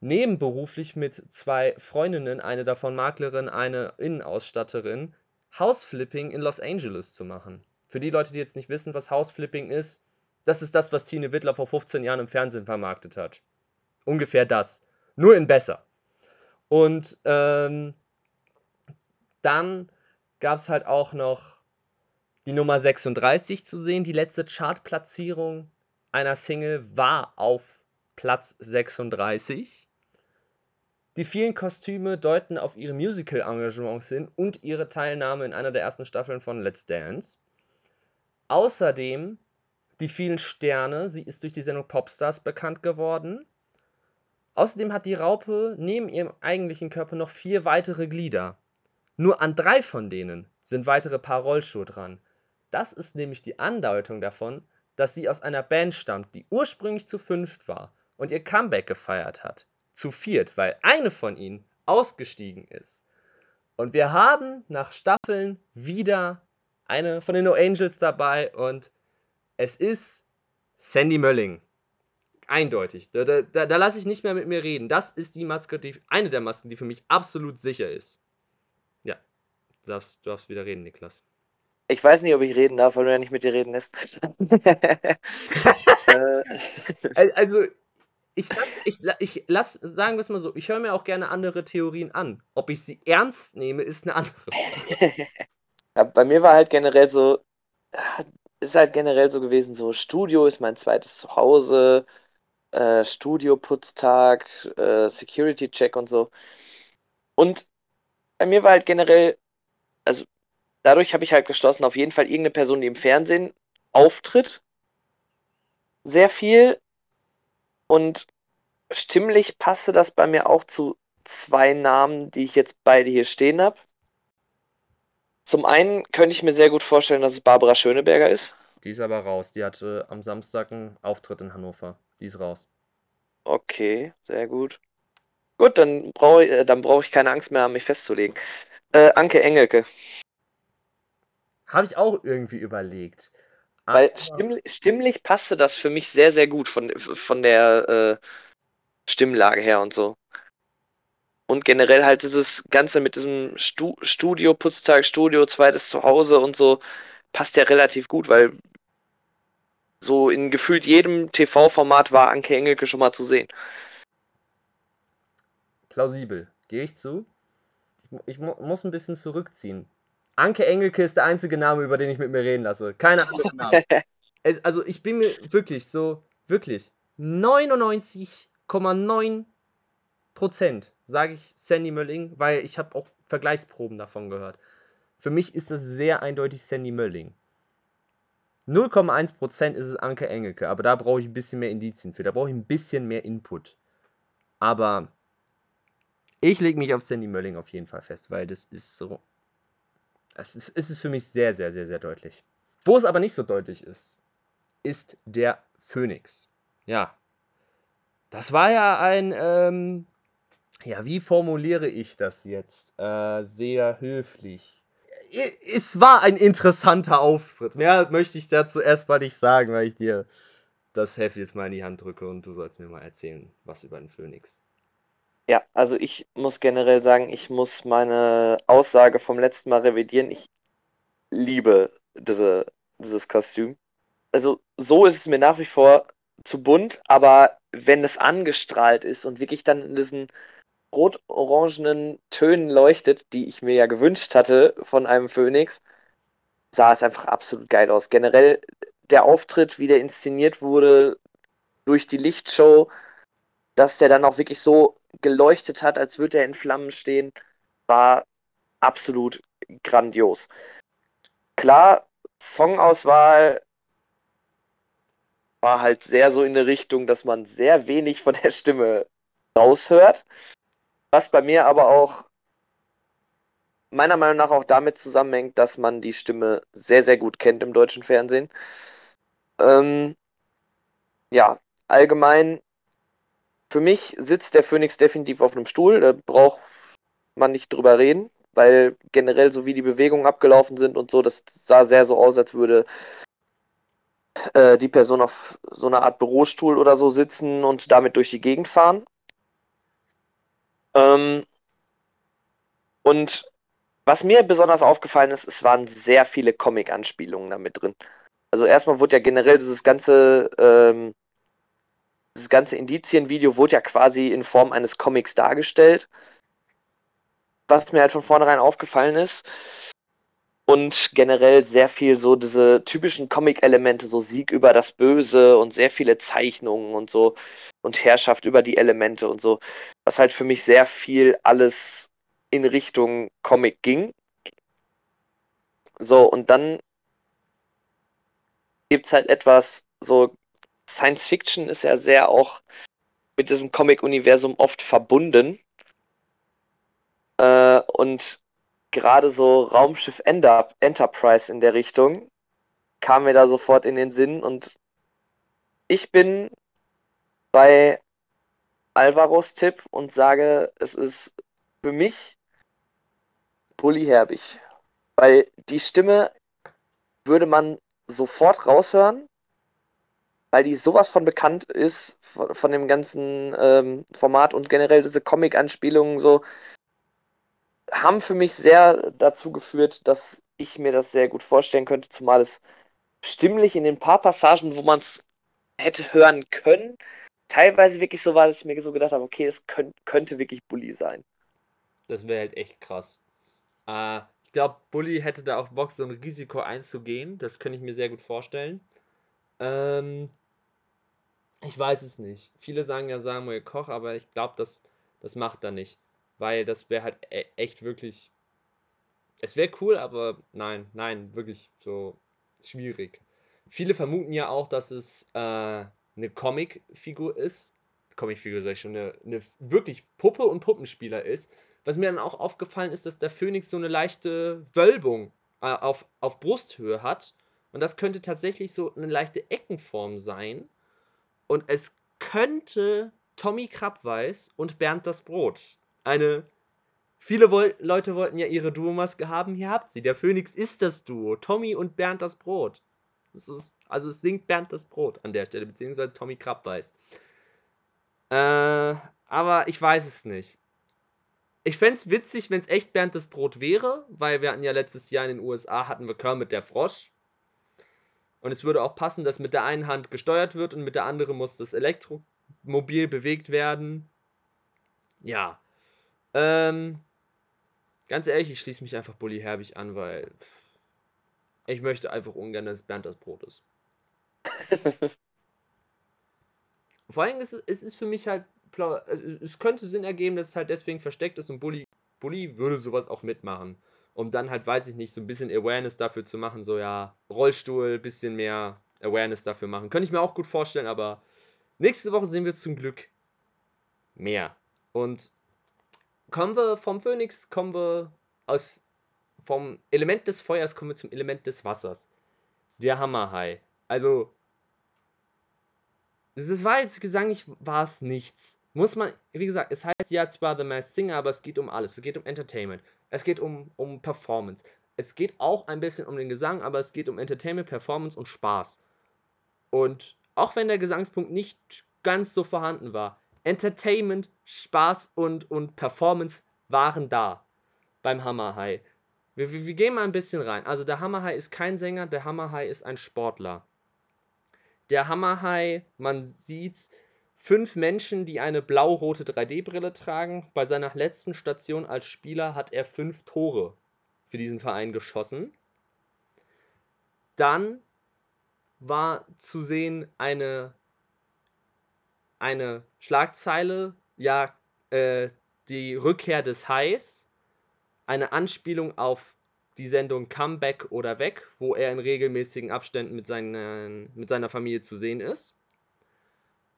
nebenberuflich mit zwei Freundinnen, eine davon Maklerin, eine Innenausstatterin, Houseflipping in Los Angeles zu machen. Für die Leute, die jetzt nicht wissen, was Houseflipping ist, das ist das, was Tine Wittler vor 15 Jahren im Fernsehen vermarktet hat. Ungefähr das. Nur in besser. Und ähm, dann gab es halt auch noch die Nummer 36 zu sehen, die letzte Chartplatzierung einer Single war auf Platz 36. Die vielen Kostüme deuten auf ihre Musical-Engagements hin und ihre Teilnahme in einer der ersten Staffeln von Let's Dance. Außerdem die vielen Sterne, sie ist durch die Sendung Popstars bekannt geworden. Außerdem hat die Raupe neben ihrem eigentlichen Körper noch vier weitere Glieder. Nur an drei von denen sind weitere Paar Rollschuhe dran. Das ist nämlich die Andeutung davon, dass sie aus einer Band stammt, die ursprünglich zu fünft war und ihr Comeback gefeiert hat. Zu viert, weil eine von ihnen ausgestiegen ist. Und wir haben nach Staffeln wieder eine von den No Angels dabei und es ist Sandy Mölling. Eindeutig. Da, da, da, lasse ich nicht mehr mit mir reden. Das ist die Maske, die, eine der Masken, die für mich absolut sicher ist. Ja, du darfst, du darfst wieder reden, Niklas. Ich weiß nicht, ob ich reden darf, weil du ja nicht mit dir reden lässt. Äh. also, ich lass, ich, ich lass, sagen wir es mal so, ich höre mir auch gerne andere Theorien an. Ob ich sie ernst nehme, ist eine andere Frage. ja, bei mir war halt generell so, ist halt generell so gewesen, so Studio ist mein zweites Zuhause, äh, Studio-Putztag, äh, Security-Check und so. Und bei mir war halt generell, also dadurch habe ich halt geschlossen, auf jeden Fall irgendeine Person, die im Fernsehen auftritt. Sehr viel. Und stimmlich passte das bei mir auch zu zwei Namen, die ich jetzt beide hier stehen habe. Zum einen könnte ich mir sehr gut vorstellen, dass es Barbara Schöneberger ist. Die ist aber raus. Die hatte am Samstag einen Auftritt in Hannover. Die ist raus. Okay, sehr gut. Gut, dann brauche ich, äh, brauch ich keine Angst mehr haben, mich festzulegen. Äh, Anke Engelke. Habe ich auch irgendwie überlegt. Weil stimmlich, stimmlich passte das für mich sehr, sehr gut von, von der äh, Stimmlage her und so. Und generell halt dieses Ganze mit diesem Stu Studio, Putztag, Studio, zweites Zuhause und so passt ja relativ gut, weil so in gefühlt jedem TV-Format war Anke Engelke schon mal zu sehen. Plausibel, gehe ich zu. Ich, ich muss ein bisschen zurückziehen. Anke Engelke ist der einzige Name, über den ich mit mir reden lasse. Keine andere Name. es, also ich bin mir wirklich so, wirklich 99,9% sage ich Sandy Mölling, weil ich habe auch Vergleichsproben davon gehört. Für mich ist das sehr eindeutig Sandy Mölling. 0,1% ist es Anke Engelke, aber da brauche ich ein bisschen mehr Indizien für. Da brauche ich ein bisschen mehr Input. Aber ich lege mich auf Sandy Mölling auf jeden Fall fest, weil das ist so. Es ist, ist für mich sehr, sehr, sehr, sehr deutlich. Wo es aber nicht so deutlich ist, ist der Phönix. Ja. Das war ja ein ähm, ja, wie formuliere ich das jetzt? Äh, sehr höflich. Es war ein interessanter Auftritt. Mehr möchte ich dazu erstmal nicht sagen, weil ich dir das Heft jetzt mal in die Hand drücke und du sollst mir mal erzählen, was über den Phönix. Ja, also ich muss generell sagen, ich muss meine Aussage vom letzten Mal revidieren. Ich liebe diese, dieses Kostüm. Also so ist es mir nach wie vor zu bunt, aber wenn es angestrahlt ist und wirklich dann in diesen rot-orangenen Tönen leuchtet, die ich mir ja gewünscht hatte von einem Phönix, sah es einfach absolut geil aus. Generell der Auftritt, wie der inszeniert wurde durch die Lichtshow, dass der dann auch wirklich so geleuchtet hat, als würde er in Flammen stehen, war absolut grandios. Klar, Songauswahl war halt sehr so in der Richtung, dass man sehr wenig von der Stimme raushört. Was bei mir aber auch meiner Meinung nach auch damit zusammenhängt, dass man die Stimme sehr, sehr gut kennt im deutschen Fernsehen. Ähm, ja, allgemein, für mich sitzt der Phoenix definitiv auf einem Stuhl, da braucht man nicht drüber reden, weil generell so wie die Bewegungen abgelaufen sind und so, das sah sehr so aus, als würde äh, die Person auf so einer Art Bürostuhl oder so sitzen und damit durch die Gegend fahren. Ähm, und was mir besonders aufgefallen ist, es waren sehr viele Comic-Anspielungen damit drin. Also erstmal wurde ja generell dieses ganze, ähm, dieses ganze Indizienvideo wurde ja quasi in Form eines Comics dargestellt. Was mir halt von vornherein aufgefallen ist und generell sehr viel so diese typischen Comic-Elemente, so Sieg über das Böse und sehr viele Zeichnungen und so und Herrschaft über die Elemente und so, was halt für mich sehr viel alles in Richtung Comic ging. So, und dann gibt es halt etwas, so Science Fiction ist ja sehr auch mit diesem Comic-Universum oft verbunden. Äh, und gerade so Raumschiff Enterprise in der Richtung kam mir da sofort in den Sinn und ich bin bei Alvaros Tipp und sage, es ist für mich Bully Herbig. Weil die Stimme würde man sofort raushören, weil die sowas von bekannt ist, von, von dem ganzen ähm, Format und generell diese Comic-Anspielungen so haben für mich sehr dazu geführt, dass ich mir das sehr gut vorstellen könnte, zumal es stimmlich in den paar Passagen, wo man es hätte hören können, teilweise wirklich so war, dass ich mir so gedacht habe, okay, es könnt, könnte wirklich Bully sein. Das wäre halt echt krass. Äh, ich glaube, Bully hätte da auch Bock, so ein Risiko einzugehen. Das könnte ich mir sehr gut vorstellen. Ähm, ich weiß es nicht. Viele sagen ja Samuel Koch, aber ich glaube, das, das macht er nicht weil das wäre halt e echt wirklich. Es wäre cool, aber nein, nein, wirklich so schwierig. Viele vermuten ja auch, dass es äh, eine Comicfigur ist. Comicfigur sag ich schon, eine, eine wirklich Puppe und Puppenspieler ist. Was mir dann auch aufgefallen ist, dass der Phönix so eine leichte Wölbung äh, auf, auf Brusthöhe hat. Und das könnte tatsächlich so eine leichte Eckenform sein. Und es könnte Tommy Krabweis und Bernd das Brot eine. Viele Leute wollten ja ihre Duo-Maske haben. Hier habt sie. Der Phönix ist das Duo. Tommy und Bernd das Brot. Das ist, also es singt Bernd das Brot an der Stelle, beziehungsweise Tommy Krabbeis. Äh, aber ich weiß es nicht. Ich fände es witzig, wenn es echt Bernd das Brot wäre, weil wir hatten ja letztes Jahr in den USA hatten wir Kermit der Frosch. Und es würde auch passen, dass mit der einen Hand gesteuert wird und mit der anderen muss das Elektromobil bewegt werden. Ja. Ähm, ganz ehrlich, ich schließe mich einfach Bully Herbig an, weil ich möchte einfach ungern, dass Bernd das Brot ist. Vor allem ist es ist für mich halt, äh, es könnte Sinn ergeben, dass es halt deswegen versteckt ist und Bully, Bully würde sowas auch mitmachen. Um dann halt, weiß ich nicht, so ein bisschen Awareness dafür zu machen, so ja, Rollstuhl, bisschen mehr Awareness dafür machen. Könnte ich mir auch gut vorstellen, aber nächste Woche sehen wir zum Glück mehr. Und kommen wir vom Phönix, kommen wir aus vom Element des Feuers kommen wir zum Element des Wassers. Der Hammerhai. Also, das war jetzt gesanglich, war es nichts. Muss man, wie gesagt, es heißt ja zwar The Masked Singer, aber es geht um alles. Es geht um Entertainment. Es geht um, um Performance. Es geht auch ein bisschen um den Gesang, aber es geht um Entertainment, Performance und Spaß. Und auch wenn der Gesangspunkt nicht ganz so vorhanden war, Entertainment, Spaß und, und Performance waren da beim Hammerhai. Wir, wir, wir gehen mal ein bisschen rein. Also der Hammerhai ist kein Sänger, der Hammerhai ist ein Sportler. Der Hammerhai, man sieht fünf Menschen, die eine blau-rote 3D-Brille tragen. Bei seiner letzten Station als Spieler hat er fünf Tore für diesen Verein geschossen. Dann war zu sehen eine, eine Schlagzeile, ja, äh, die Rückkehr des Hais eine Anspielung auf die Sendung Comeback oder Weg, wo er in regelmäßigen Abständen mit, seinen, mit seiner Familie zu sehen ist.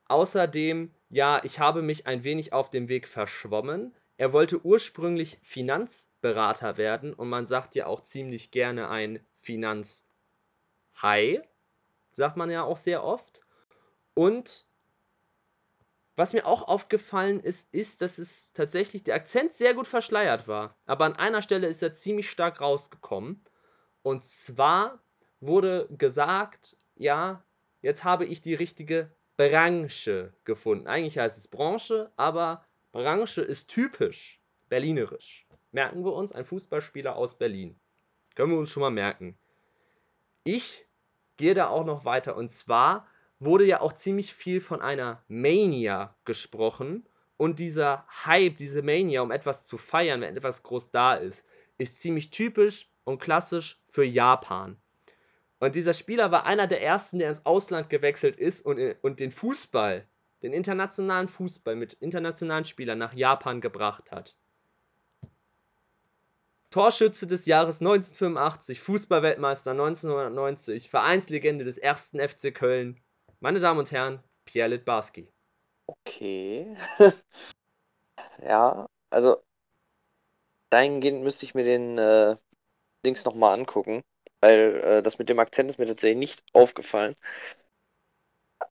Außerdem, ja, ich habe mich ein wenig auf dem Weg verschwommen. Er wollte ursprünglich Finanzberater werden und man sagt ja auch ziemlich gerne ein Finanzhai, sagt man ja auch sehr oft. Und was mir auch aufgefallen ist, ist, dass es tatsächlich der Akzent sehr gut verschleiert war. Aber an einer Stelle ist er ziemlich stark rausgekommen. Und zwar wurde gesagt, ja, jetzt habe ich die richtige Branche gefunden. Eigentlich heißt es Branche, aber Branche ist typisch berlinerisch. Merken wir uns, ein Fußballspieler aus Berlin. Können wir uns schon mal merken. Ich gehe da auch noch weiter und zwar wurde ja auch ziemlich viel von einer Mania gesprochen. Und dieser Hype, diese Mania, um etwas zu feiern, wenn etwas groß da ist, ist ziemlich typisch und klassisch für Japan. Und dieser Spieler war einer der ersten, der ins Ausland gewechselt ist und, und den Fußball, den internationalen Fußball mit internationalen Spielern nach Japan gebracht hat. Torschütze des Jahres 1985, Fußballweltmeister 1990, Vereinslegende des ersten FC Köln, meine Damen und Herren, Pierre Litbarski. Okay. ja, also dahingehend müsste ich mir den äh, Dings nochmal angucken, weil äh, das mit dem Akzent ist mir tatsächlich nicht aufgefallen.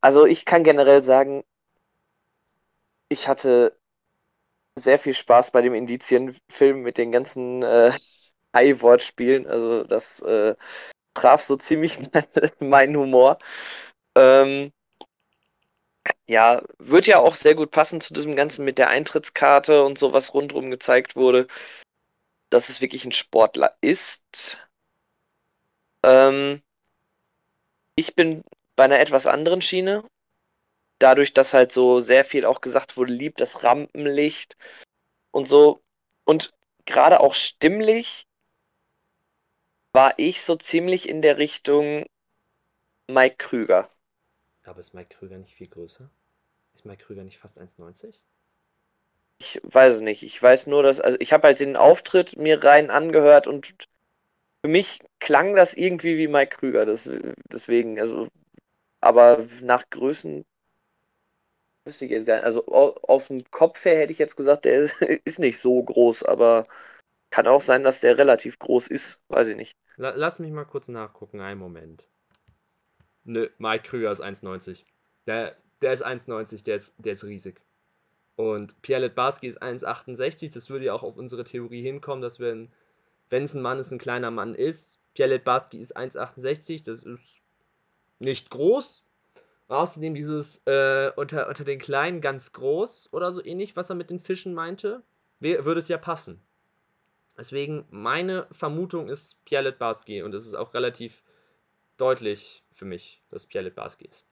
Also ich kann generell sagen, ich hatte sehr viel Spaß bei dem Indizienfilm mit den ganzen äh, High-Wortspielen. Also das äh, traf so ziemlich meinen Humor. Ähm, ja, wird ja auch sehr gut passen zu diesem Ganzen mit der Eintrittskarte und so, was rundherum gezeigt wurde, dass es wirklich ein Sportler ist. Ähm, ich bin bei einer etwas anderen Schiene. Dadurch, dass halt so sehr viel auch gesagt wurde, liebt das Rampenlicht und so. Und gerade auch stimmlich war ich so ziemlich in der Richtung Mike Krüger. Aber ist Mike Krüger nicht viel größer? Ist Mike Krüger nicht fast 1,90? Ich weiß es nicht. Ich weiß nur, dass, also ich habe halt den Auftritt mir rein angehört und für mich klang das irgendwie wie Mike Krüger. Das, deswegen, also, aber nach Größen wüsste ich jetzt gar nicht. Also aus dem Kopf her hätte ich jetzt gesagt, der ist nicht so groß, aber kann auch sein, dass der relativ groß ist. Weiß ich nicht. Lass mich mal kurz nachgucken, einen Moment. Nö, Mike Krüger ist 1,90. Der, der ist 1,90, der ist, der ist riesig. Und Pierre Letbarski ist 1,68. Das würde ja auch auf unsere Theorie hinkommen, dass wenn, wenn es ein Mann ist, ein kleiner Mann ist. Pierre Letbarski ist 1,68. Das ist nicht groß. Außerdem dieses äh, unter, unter den Kleinen ganz groß oder so ähnlich, was er mit den Fischen meinte, würde es ja passen. Deswegen, meine Vermutung ist Pierre Litbarski und es ist auch relativ deutlich für mich, dass Pierre Litbarski ist.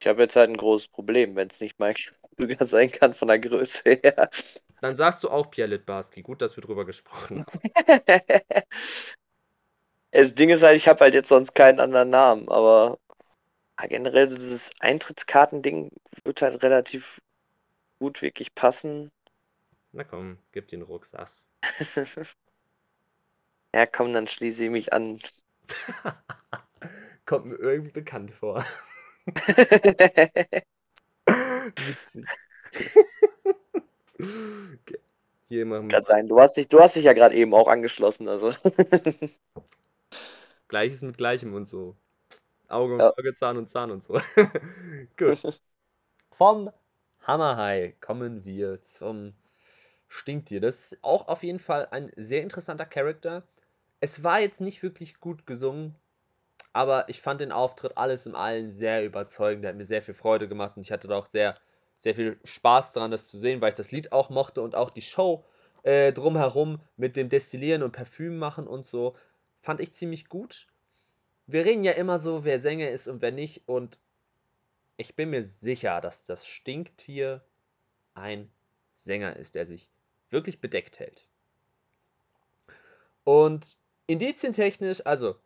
Ich habe jetzt halt ein großes Problem, wenn es nicht Mike Krüger sein kann von der Größe her. Dann sagst du auch Pierre Litbarski. Gut, dass wir drüber gesprochen haben. das Ding ist halt, ich habe halt jetzt sonst keinen anderen Namen, aber generell so dieses Eintrittskartending wird halt relativ gut wirklich passen. Na komm, gib den Rucksass. ja, komm, dann schließe ich mich an. Kommt mir irgendwie bekannt vor. Witzig. Hier machen. Kann sein. Du hast dich, du hast dich ja gerade eben auch angeschlossen, also. Gleiches mit Gleichem und so. Auge und ja. Auge, Zahn und Zahn und so. Gut. Vom Hammerhai kommen wir zum Stinktier. Das ist auch auf jeden Fall ein sehr interessanter Charakter. Es war jetzt nicht wirklich gut gesungen, aber ich fand den Auftritt alles im Allen sehr überzeugend. Der hat mir sehr viel Freude gemacht und ich hatte da auch sehr, sehr viel Spaß daran, das zu sehen, weil ich das Lied auch mochte und auch die Show äh, drumherum mit dem Destillieren und Parfüm machen und so. Fand ich ziemlich gut. Wir reden ja immer so, wer Sänger ist und wer nicht. Und ich bin mir sicher, dass das Stinktier ein Sänger ist, der sich wirklich bedeckt hält. Und indizientechnisch, also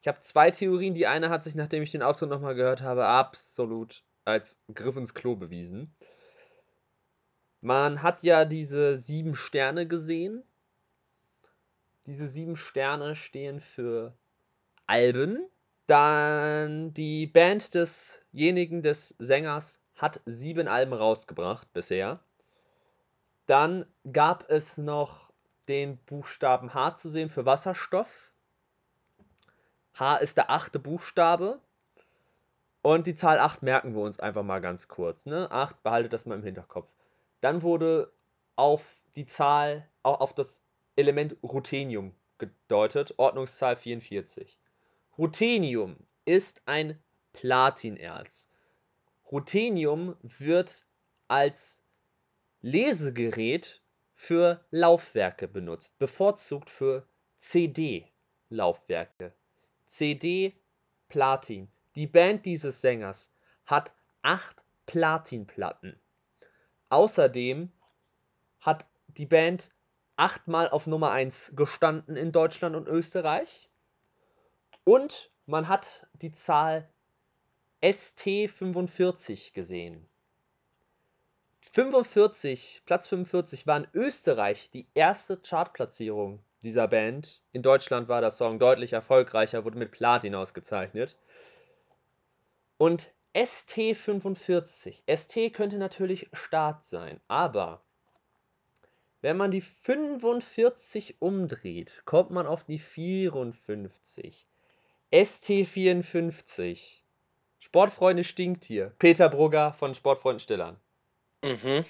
ich habe zwei Theorien. Die eine hat sich, nachdem ich den Auftritt nochmal gehört habe, absolut als Griff ins Klo bewiesen. Man hat ja diese sieben Sterne gesehen. Diese sieben Sterne stehen für Alben. Dann die Band desjenigen, des Sängers, hat sieben Alben rausgebracht bisher. Dann gab es noch den Buchstaben H zu sehen für Wasserstoff. H ist der achte Buchstabe. Und die Zahl 8 merken wir uns einfach mal ganz kurz. Ne? 8, behaltet das mal im Hinterkopf. Dann wurde auf die Zahl, auch auf das Element Ruthenium gedeutet, Ordnungszahl 44. Ruthenium ist ein Platinerz. Ruthenium wird als Lesegerät für Laufwerke benutzt, bevorzugt für CD-Laufwerke. CD Platin. Die Band dieses Sängers hat acht Platinplatten. Außerdem hat die Band achtmal auf Nummer 1 gestanden in Deutschland und Österreich. Und man hat die Zahl ST45 gesehen. 45, Platz 45 war in Österreich die erste Chartplatzierung dieser Band. In Deutschland war der Song deutlich erfolgreicher, wurde mit Platin ausgezeichnet. Und ST45. ST könnte natürlich Start sein, aber wenn man die 45 umdreht, kommt man auf die 54. ST54. Sportfreunde Stinktier. Peter Brugger von Sportfreunden Stillern. Mhm.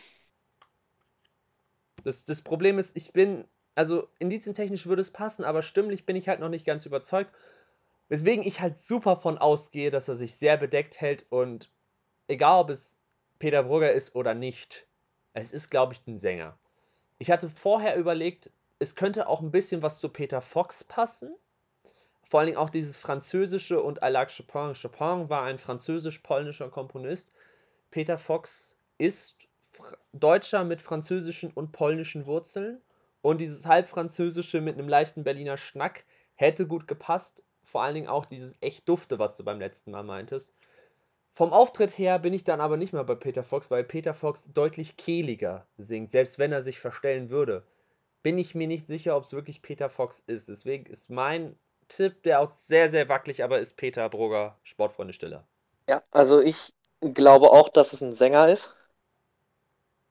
Das, das Problem ist, ich bin also indizientechnisch würde es passen, aber stimmlich bin ich halt noch nicht ganz überzeugt. Weswegen ich halt super von ausgehe, dass er sich sehr bedeckt hält und egal ob es Peter Brugger ist oder nicht, es ist, glaube ich, ein Sänger. Ich hatte vorher überlegt, es könnte auch ein bisschen was zu Peter Fox passen. Vor allen Dingen auch dieses französische und I like Chopin. Chopin war ein französisch-polnischer Komponist. Peter Fox ist Deutscher mit französischen und polnischen Wurzeln und dieses Halbfranzösische mit einem leichten Berliner Schnack hätte gut gepasst. Vor allen Dingen auch dieses echt Dufte, was du beim letzten Mal meintest. Vom Auftritt her bin ich dann aber nicht mehr bei Peter Fox, weil Peter Fox deutlich kehliger singt, selbst wenn er sich verstellen würde. Bin ich mir nicht sicher, ob es wirklich Peter Fox ist. Deswegen ist mein Tipp, der auch sehr, sehr wackelig aber ist, Peter Brugger, Sportfreunde Stiller. Ja, also ich glaube auch, dass es ein Sänger ist.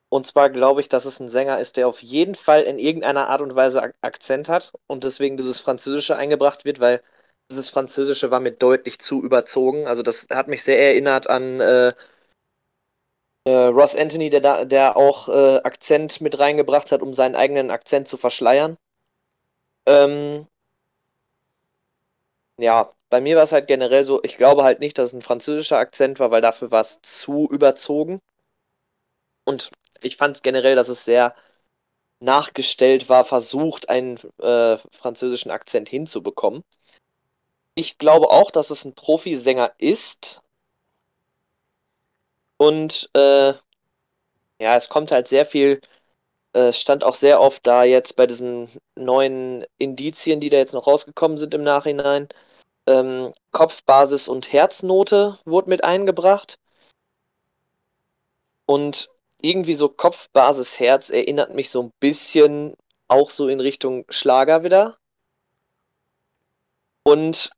Und zwar glaube ich, dass es ein Sänger ist, der auf jeden Fall in irgendeiner Art und Weise Akzent hat und deswegen dieses Französische eingebracht wird, weil dieses Französische war mir deutlich zu überzogen. Also das hat mich sehr erinnert an äh, äh, Ross Anthony, der, da, der auch äh, Akzent mit reingebracht hat, um seinen eigenen Akzent zu verschleiern. Ähm, ja, bei mir war es halt generell so, ich glaube halt nicht, dass es ein französischer Akzent war, weil dafür war es zu überzogen. Und ich fand generell, dass es sehr nachgestellt war, versucht, einen äh, französischen Akzent hinzubekommen. Ich glaube auch, dass es ein Profisänger ist. Und äh, ja, es kommt halt sehr viel, äh, stand auch sehr oft da jetzt bei diesen neuen Indizien, die da jetzt noch rausgekommen sind im Nachhinein. Ähm, Kopfbasis und Herznote wurde mit eingebracht. Und irgendwie so Kopfbasis Herz erinnert mich so ein bisschen auch so in Richtung Schlager wieder. Und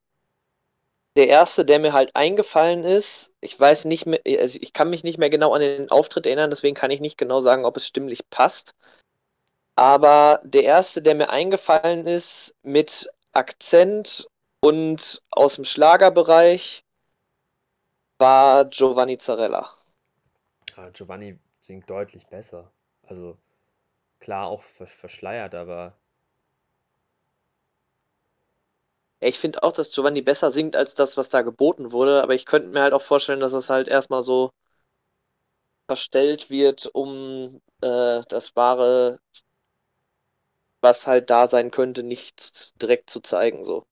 der erste, der mir halt eingefallen ist, ich weiß nicht mehr, also ich kann mich nicht mehr genau an den Auftritt erinnern, deswegen kann ich nicht genau sagen, ob es stimmlich passt. Aber der erste, der mir eingefallen ist, mit Akzent und aus dem Schlagerbereich, war Giovanni Zarella. Ja, Giovanni singt deutlich besser. Also klar auch verschleiert, aber Ich finde auch, dass Giovanni besser singt als das, was da geboten wurde, aber ich könnte mir halt auch vorstellen, dass es halt erstmal so verstellt wird, um äh, das wahre, was halt da sein könnte, nicht direkt zu zeigen, so.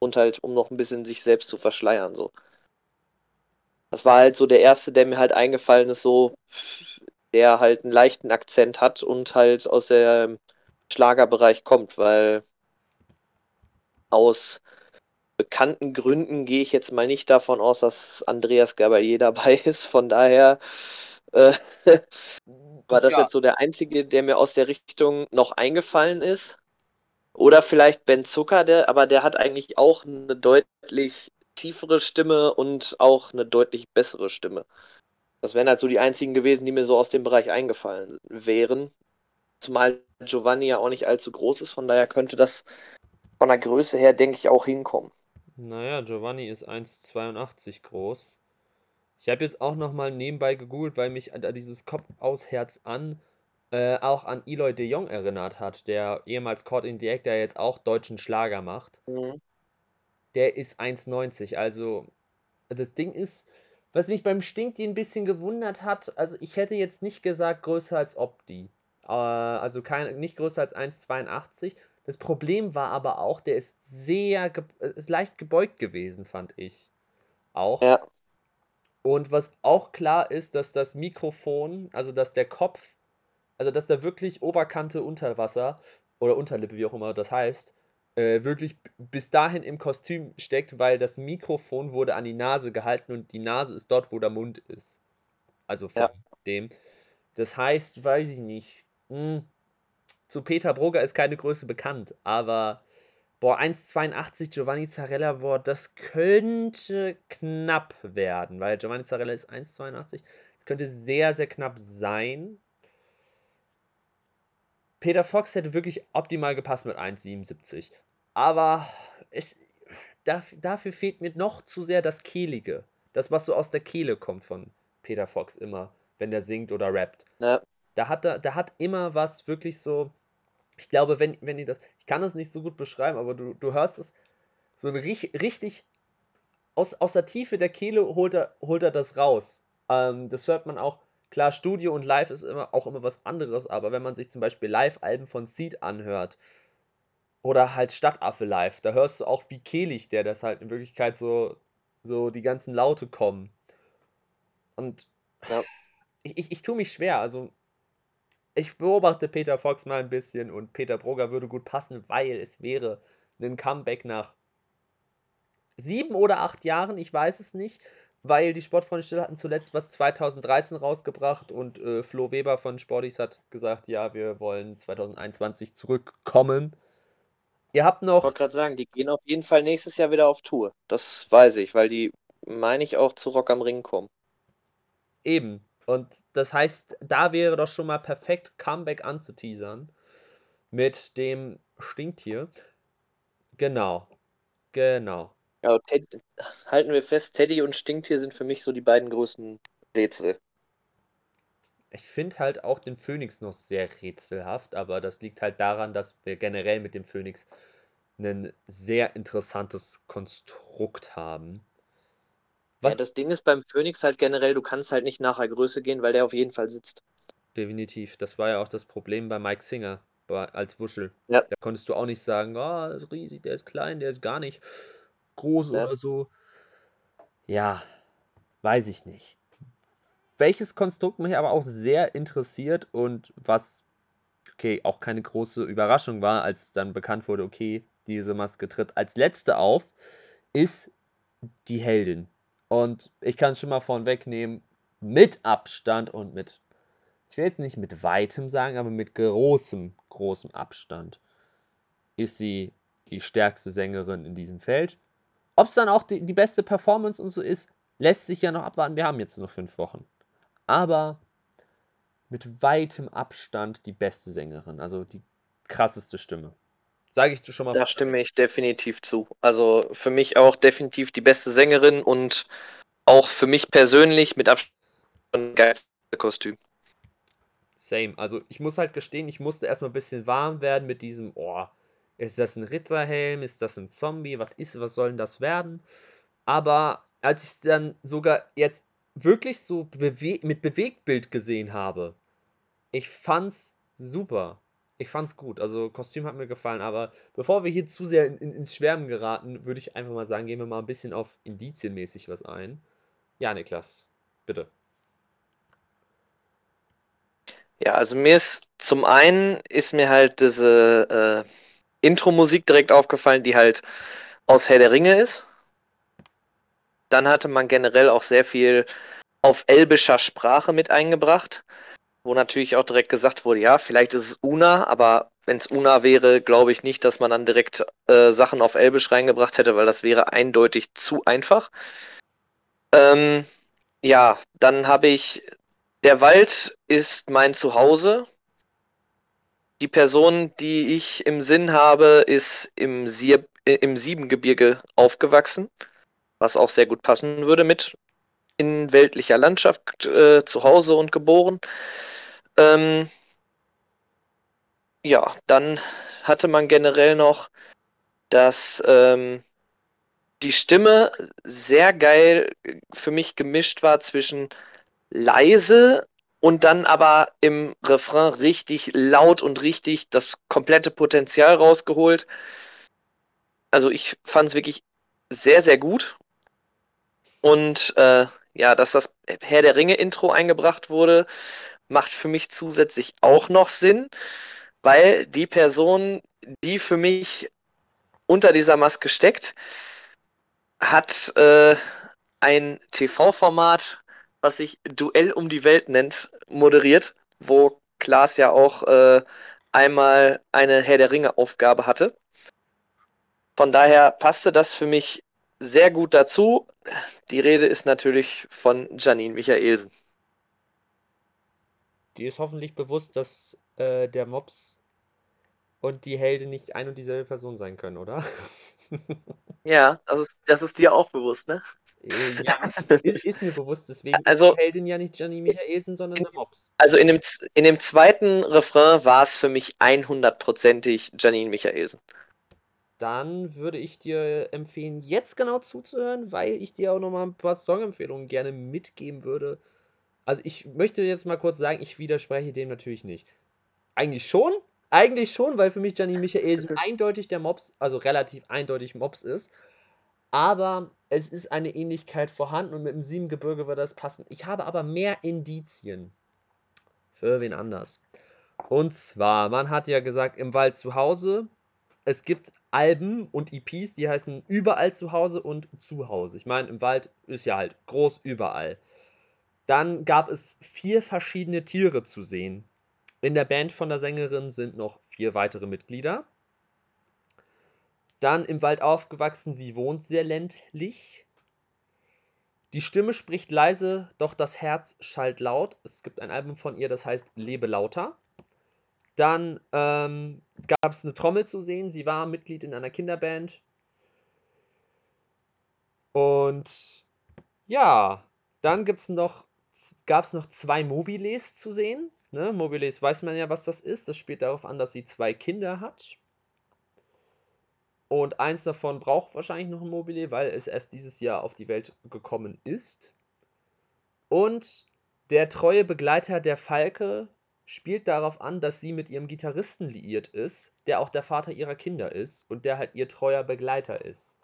Und halt, um noch ein bisschen sich selbst zu verschleiern, so. Das war halt so der erste, der mir halt eingefallen ist, so, der halt einen leichten Akzent hat und halt aus dem Schlagerbereich kommt, weil aus bekannten Gründen gehe ich jetzt mal nicht davon aus, dass Andreas Gabalier dabei ist. Von daher äh, war das ja. jetzt so der einzige, der mir aus der Richtung noch eingefallen ist. Oder vielleicht Ben Zucker, der, aber der hat eigentlich auch eine deutlich tiefere Stimme und auch eine deutlich bessere Stimme. Das wären halt so die einzigen gewesen, die mir so aus dem Bereich eingefallen wären. Zumal Giovanni ja auch nicht allzu groß ist, von daher könnte das von der Größe her, denke ich, auch hinkommen. Naja, Giovanni ist 1,82 groß. Ich habe jetzt auch nochmal nebenbei gegoogelt, weil mich dieses Kopf aus Herz an äh, auch an Eloy de Jong erinnert hat, der ehemals Caught in the Act, der jetzt auch deutschen Schlager macht. Mhm. Der ist 1,90. Also, das Ding ist, was mich beim Stinkti ein bisschen gewundert hat, also ich hätte jetzt nicht gesagt größer als Opti. Äh, also kein, nicht größer als 1,82. Das Problem war aber auch, der ist sehr, ist leicht gebeugt gewesen, fand ich. Auch. Ja. Und was auch klar ist, dass das Mikrofon, also dass der Kopf, also dass da wirklich Oberkante Unterwasser oder Unterlippe, wie auch immer das heißt, äh, wirklich bis dahin im Kostüm steckt, weil das Mikrofon wurde an die Nase gehalten und die Nase ist dort, wo der Mund ist. Also von ja. dem. Das heißt, weiß ich nicht. Hm, zu Peter Brugger ist keine Größe bekannt, aber boah, 1,82 Giovanni Zarella, boah, das könnte knapp werden, weil Giovanni Zarella ist 1,82. Das könnte sehr, sehr knapp sein. Peter Fox hätte wirklich optimal gepasst mit 1,77. Aber ich, dafür fehlt mir noch zu sehr das Kehlige. Das, was so aus der Kehle kommt von Peter Fox immer, wenn der singt oder rappt. Ja. Da hat er, da hat immer was wirklich so, ich glaube, wenn, wenn ihr das, ich kann das nicht so gut beschreiben, aber du, du hörst es, so ein richtig, aus, aus der Tiefe der Kehle holt er, holt er das raus. Ähm, das hört man auch, klar, Studio und Live ist immer, auch immer was anderes, aber wenn man sich zum Beispiel Live-Alben von Seed anhört, oder halt Stadtaffe Live, da hörst du auch, wie kehlig der das halt in Wirklichkeit so, so die ganzen Laute kommen. Und ja. ich, ich, ich tue mich schwer, also ich beobachte Peter Fox mal ein bisschen und Peter Brugger würde gut passen, weil es wäre ein Comeback nach sieben oder acht Jahren, ich weiß es nicht, weil die Sportfreunde Still hatten zuletzt was 2013 rausgebracht und äh, Flo Weber von Sportis hat gesagt, ja, wir wollen 2021 zurückkommen. Ihr habt noch. Ich wollte gerade sagen, die gehen auf jeden Fall nächstes Jahr wieder auf Tour. Das weiß ich, weil die, meine ich, auch zu Rock am Ring kommen. Eben. Und das heißt, da wäre doch schon mal perfekt, Comeback anzuteasern mit dem Stinktier. Genau. Genau. Ja, Ted, halten wir fest, Teddy und Stinktier sind für mich so die beiden größten Rätsel. Ich finde halt auch den Phoenix noch sehr rätselhaft, aber das liegt halt daran, dass wir generell mit dem Phoenix ein sehr interessantes Konstrukt haben. Was? Ja, das Ding ist beim Phoenix halt generell, du kannst halt nicht nachher Größe gehen, weil der auf jeden Fall sitzt. Definitiv. Das war ja auch das Problem bei Mike Singer als Wuschel. Ja. Da konntest du auch nicht sagen, oh, ist riesig, der ist klein, der ist gar nicht groß ja. oder so. Ja, weiß ich nicht. Welches Konstrukt mich aber auch sehr interessiert und was, okay, auch keine große Überraschung war, als dann bekannt wurde, okay, diese Maske tritt als letzte auf, ist die Heldin. Und ich kann es schon mal vorwegnehmen, mit Abstand und mit, ich will jetzt nicht mit weitem sagen, aber mit großem, großem Abstand ist sie die stärkste Sängerin in diesem Feld. Ob es dann auch die, die beste Performance und so ist, lässt sich ja noch abwarten. Wir haben jetzt noch fünf Wochen. Aber mit weitem Abstand die beste Sängerin, also die krasseste Stimme. Sage ich dir schon mal. Da stimme ich definitiv zu. Also für mich auch definitiv die beste Sängerin und auch für mich persönlich mit Abstand ein geilste Kostüm. Same. Also ich muss halt gestehen, ich musste erstmal ein bisschen warm werden mit diesem, oh, ist das ein Ritterhelm? Ist das ein Zombie? Was ist, was soll denn das werden? Aber als ich es dann sogar jetzt wirklich so bewe mit Bewegtbild gesehen habe, ich fand's super ich fand's gut. Also Kostüm hat mir gefallen, aber bevor wir hier zu sehr in, in, ins Schwärmen geraten, würde ich einfach mal sagen, gehen wir mal ein bisschen auf Indizienmäßig was ein. Ja, Niklas, bitte. Ja, also mir ist zum einen ist mir halt diese äh, Intro-Musik direkt aufgefallen, die halt aus Herr der Ringe ist. Dann hatte man generell auch sehr viel auf elbischer Sprache mit eingebracht wo natürlich auch direkt gesagt wurde, ja, vielleicht ist es Una, aber wenn es Una wäre, glaube ich nicht, dass man dann direkt äh, Sachen auf Elbisch reingebracht hätte, weil das wäre eindeutig zu einfach. Ähm, ja, dann habe ich, der Wald ist mein Zuhause. Die Person, die ich im Sinn habe, ist im, Sieb, äh, im Siebengebirge aufgewachsen, was auch sehr gut passen würde mit in weltlicher Landschaft äh, zu Hause und geboren. Ähm, ja, dann hatte man generell noch, dass ähm, die Stimme sehr geil für mich gemischt war zwischen leise und dann aber im Refrain richtig laut und richtig das komplette Potenzial rausgeholt. Also ich fand es wirklich sehr, sehr gut. Und äh, ja, dass das Herr der Ringe Intro eingebracht wurde, macht für mich zusätzlich auch noch Sinn, weil die Person, die für mich unter dieser Maske steckt, hat äh, ein TV-Format, was sich Duell um die Welt nennt, moderiert, wo Klaas ja auch äh, einmal eine Herr der Ringe-Aufgabe hatte. Von daher passte das für mich sehr gut dazu. Die Rede ist natürlich von Janine Michaelsen. Die ist hoffentlich bewusst, dass äh, der Mops und die Heldin nicht ein und dieselbe Person sein können, oder? ja, das ist, das ist dir auch bewusst, ne? Äh, ja, ist, ist, mir bewusst, deswegen also, ist die Heldin ja nicht Janine Michaelsen, sondern der Mops. Also in dem, in dem zweiten Refrain war es für mich 100%ig Janine Michaelsen dann würde ich dir empfehlen, jetzt genau zuzuhören, weil ich dir auch nochmal ein paar Songempfehlungen gerne mitgeben würde. Also ich möchte jetzt mal kurz sagen, ich widerspreche dem natürlich nicht. Eigentlich schon, eigentlich schon, weil für mich Gianni Michaelsen eindeutig der Mops, also relativ eindeutig Mops ist. Aber es ist eine Ähnlichkeit vorhanden und mit dem Siebengebirge wird das passen. Ich habe aber mehr Indizien für wen anders. Und zwar, man hat ja gesagt, im Wald zu Hause. Es gibt Alben und EPs, die heißen überall zu Hause und zu Hause. Ich meine, im Wald ist ja halt groß überall. Dann gab es vier verschiedene Tiere zu sehen. In der Band von der Sängerin sind noch vier weitere Mitglieder. Dann im Wald aufgewachsen, sie wohnt sehr ländlich. Die Stimme spricht leise, doch das Herz schallt laut. Es gibt ein Album von ihr, das heißt Lebe lauter. Dann ähm, gab es eine Trommel zu sehen. Sie war Mitglied in einer Kinderband. Und ja, dann gibt's noch, gab es noch zwei Mobiles zu sehen. Ne? Mobiles weiß man ja, was das ist. Das spielt darauf an, dass sie zwei Kinder hat. Und eins davon braucht wahrscheinlich noch ein Mobile, weil es erst dieses Jahr auf die Welt gekommen ist. Und der treue Begleiter der Falke spielt darauf an, dass sie mit ihrem Gitarristen liiert ist, der auch der Vater ihrer Kinder ist und der halt ihr treuer Begleiter ist.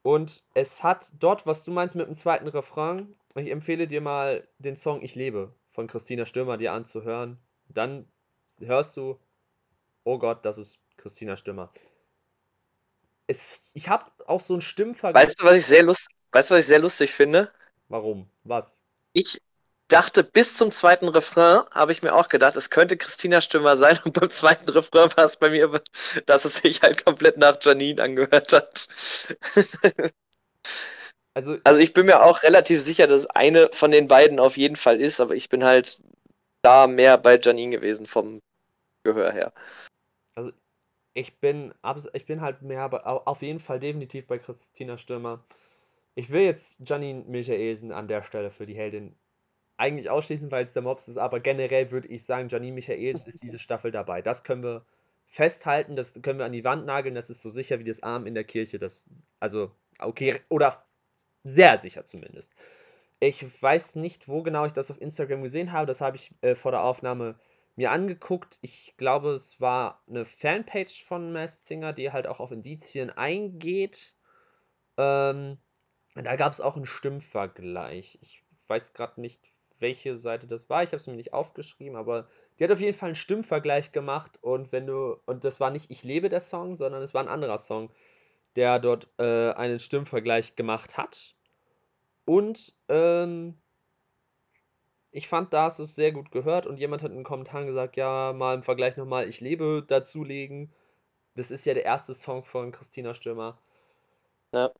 Und es hat dort, was du meinst mit dem zweiten Refrain, ich empfehle dir mal den Song Ich lebe von Christina Stürmer dir anzuhören. Dann hörst du, oh Gott, das ist Christina Stürmer. Es, ich habe auch so einen Stimmvergleich. Weißt du, was ich sehr lust, weißt du, was ich sehr lustig finde? Warum? Was? Ich dachte, bis zum zweiten Refrain habe ich mir auch gedacht, es könnte Christina Stürmer sein. Und beim zweiten Refrain war es bei mir, dass es sich halt komplett nach Janine angehört hat. Also, also ich bin mir auch relativ sicher, dass eine von den beiden auf jeden Fall ist, aber ich bin halt da mehr bei Janine gewesen vom Gehör her. Also ich bin, ich bin halt mehr auf jeden Fall definitiv bei Christina Stürmer. Ich will jetzt Janine Michaelsen an der Stelle für die Heldin eigentlich ausschließen, weil es der Mops ist, aber generell würde ich sagen, Janine Michaels ist diese Staffel dabei. Das können wir festhalten, das können wir an die Wand nageln, das ist so sicher wie das Arm in der Kirche. Das, also, okay, oder sehr sicher zumindest. Ich weiß nicht, wo genau ich das auf Instagram gesehen habe, das habe ich äh, vor der Aufnahme mir angeguckt. Ich glaube, es war eine Fanpage von Masked Singer, die halt auch auf Indizien eingeht. Ähm, da gab es auch einen Stimmvergleich. Ich weiß gerade nicht, welche Seite das war. Ich habe es mir nicht aufgeschrieben, aber die hat auf jeden Fall einen Stimmvergleich gemacht und wenn du und das war nicht Ich lebe der Song, sondern es war ein anderer Song, der dort äh, einen Stimmvergleich gemacht hat. Und ähm, ich fand, da hast du es sehr gut gehört und jemand hat in den Kommentaren gesagt, ja, mal im Vergleich nochmal Ich lebe dazulegen. Das ist ja der erste Song von Christina Stürmer. Ja.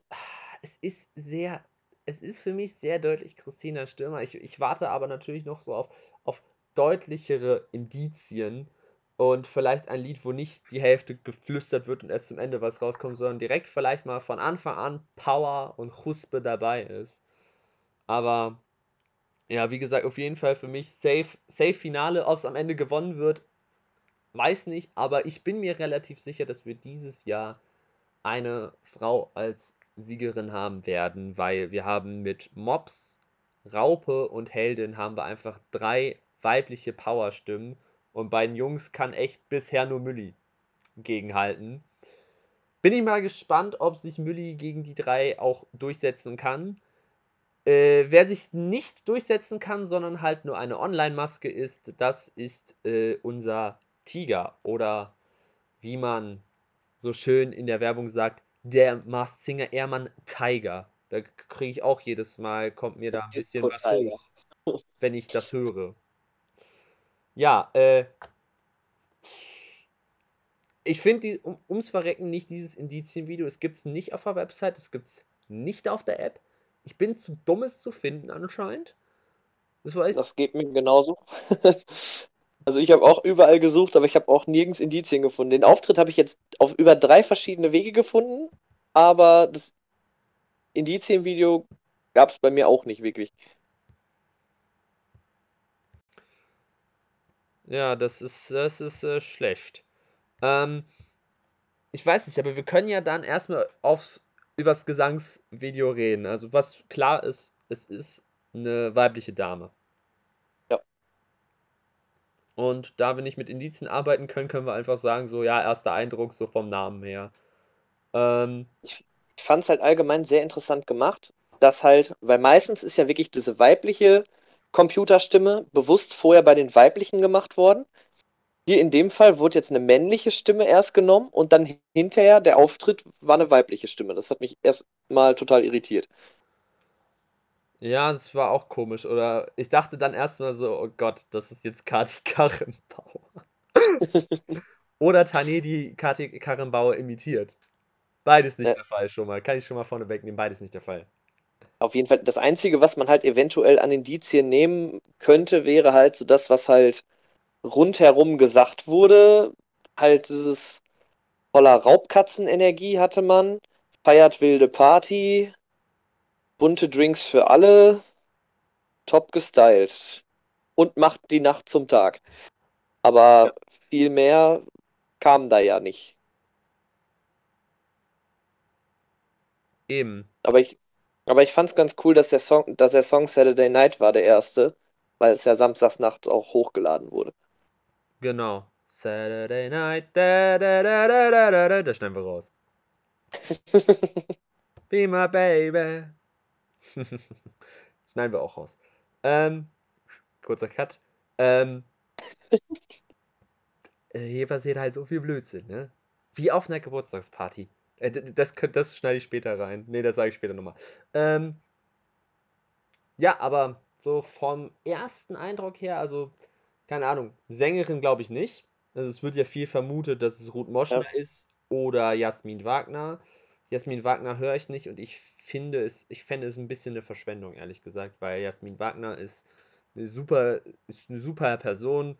Es ist sehr es ist für mich sehr deutlich Christina Stürmer. Ich, ich warte aber natürlich noch so auf, auf deutlichere Indizien und vielleicht ein Lied, wo nicht die Hälfte geflüstert wird und erst zum Ende was rauskommt, sondern direkt vielleicht mal von Anfang an Power und Huspe dabei ist. Aber ja, wie gesagt, auf jeden Fall für mich safe, safe Finale, ob es am Ende gewonnen wird, weiß nicht, aber ich bin mir relativ sicher, dass wir dieses Jahr eine Frau als Siegerin haben werden, weil wir haben mit Mops, Raupe und Heldin haben wir einfach drei weibliche Powerstimmen und bei den Jungs kann echt bisher nur Mülli gegenhalten. Bin ich mal gespannt, ob sich Mülli gegen die drei auch durchsetzen kann. Äh, wer sich nicht durchsetzen kann, sondern halt nur eine Online-Maske ist, das ist äh, unser Tiger oder wie man so schön in der Werbung sagt, der Mars Singer Ehrmann Tiger. Da kriege ich auch jedes Mal, kommt mir da ein bisschen was hoch, wenn ich das höre. Ja, äh, ich finde um, ums Verrecken nicht dieses Indizienvideo. Es gibt es nicht auf der Website, es gibt es nicht auf der App. Ich bin zu dumm, es zu finden anscheinend. Das, weiß das geht mir genauso. Also ich habe auch überall gesucht, aber ich habe auch nirgends Indizien gefunden. Den Auftritt habe ich jetzt auf über drei verschiedene Wege gefunden, aber das Indizienvideo gab es bei mir auch nicht wirklich. Ja, das ist, das ist äh, schlecht. Ähm, ich weiß nicht, aber wir können ja dann erstmal aufs, übers Gesangsvideo reden. Also was klar ist, es ist eine weibliche Dame. Und da wir nicht mit Indizien arbeiten können, können wir einfach sagen, so, ja, erster Eindruck, so vom Namen her. Ähm, ich fand es halt allgemein sehr interessant gemacht, dass halt, weil meistens ist ja wirklich diese weibliche Computerstimme bewusst vorher bei den weiblichen gemacht worden. Hier in dem Fall wurde jetzt eine männliche Stimme erst genommen und dann hinterher der Auftritt war eine weibliche Stimme. Das hat mich erst mal total irritiert. Ja, das war auch komisch. Oder ich dachte dann erstmal so, oh Gott, das ist jetzt Kati Karrenbauer. Oder Tane, die Kati Karrenbauer imitiert. Beides nicht ja. der Fall schon mal. Kann ich schon mal vorne wegnehmen, beides nicht der Fall. Auf jeden Fall, das Einzige, was man halt eventuell an Indizien nehmen könnte, wäre halt so das, was halt rundherum gesagt wurde. Halt dieses voller Raubkatzenenergie hatte man. Feiert wilde Party, bunte Drinks für alle, top gestylt und macht die Nacht zum Tag. Aber ja. viel mehr kam da ja nicht. Eben. Aber ich, aber ich fand es ganz cool, dass der Song, dass der Song Saturday Night war, der erste, weil es ja samstags nachts auch hochgeladen wurde. Genau. Saturday Night, da, da, da, da, da, da, da, das schneiden wir raus. Be my baby. schneiden wir auch raus. Ähm, kurzer Cut. Ähm, äh, hier passiert halt so viel Blödsinn, ne? Wie auf einer Geburtstagsparty. Äh, das, das, das schneide ich später rein. Ne, das sage ich später nochmal. Ähm, ja, aber so vom ersten Eindruck her, also, keine Ahnung, Sängerin glaube ich nicht. Also es wird ja viel vermutet, dass es Ruth Moschner ja. ist oder Jasmin Wagner. Jasmin Wagner höre ich nicht und ich finde es, ich fände es ein bisschen eine Verschwendung, ehrlich gesagt, weil Jasmin Wagner ist eine super, ist eine super Person,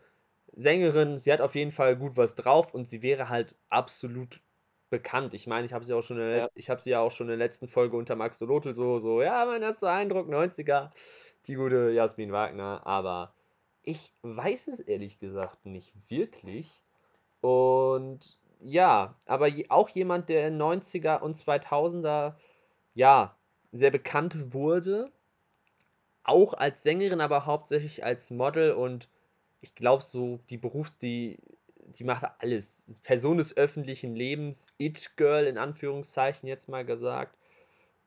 Sängerin, sie hat auf jeden Fall gut was drauf und sie wäre halt absolut bekannt. Ich meine, ich habe sie auch schon, ja. ich habe sie ja auch schon in der letzten Folge unter Max Dolotl so, so, ja, mein erster Eindruck, 90er, die gute Jasmin Wagner, aber ich weiß es ehrlich gesagt nicht wirklich. Und ja, aber auch jemand, der in 90er und 2000er, ja, sehr bekannt wurde, auch als Sängerin, aber hauptsächlich als Model und ich glaube so, die Beruf, die die macht alles. Person des öffentlichen Lebens, It-Girl in Anführungszeichen jetzt mal gesagt.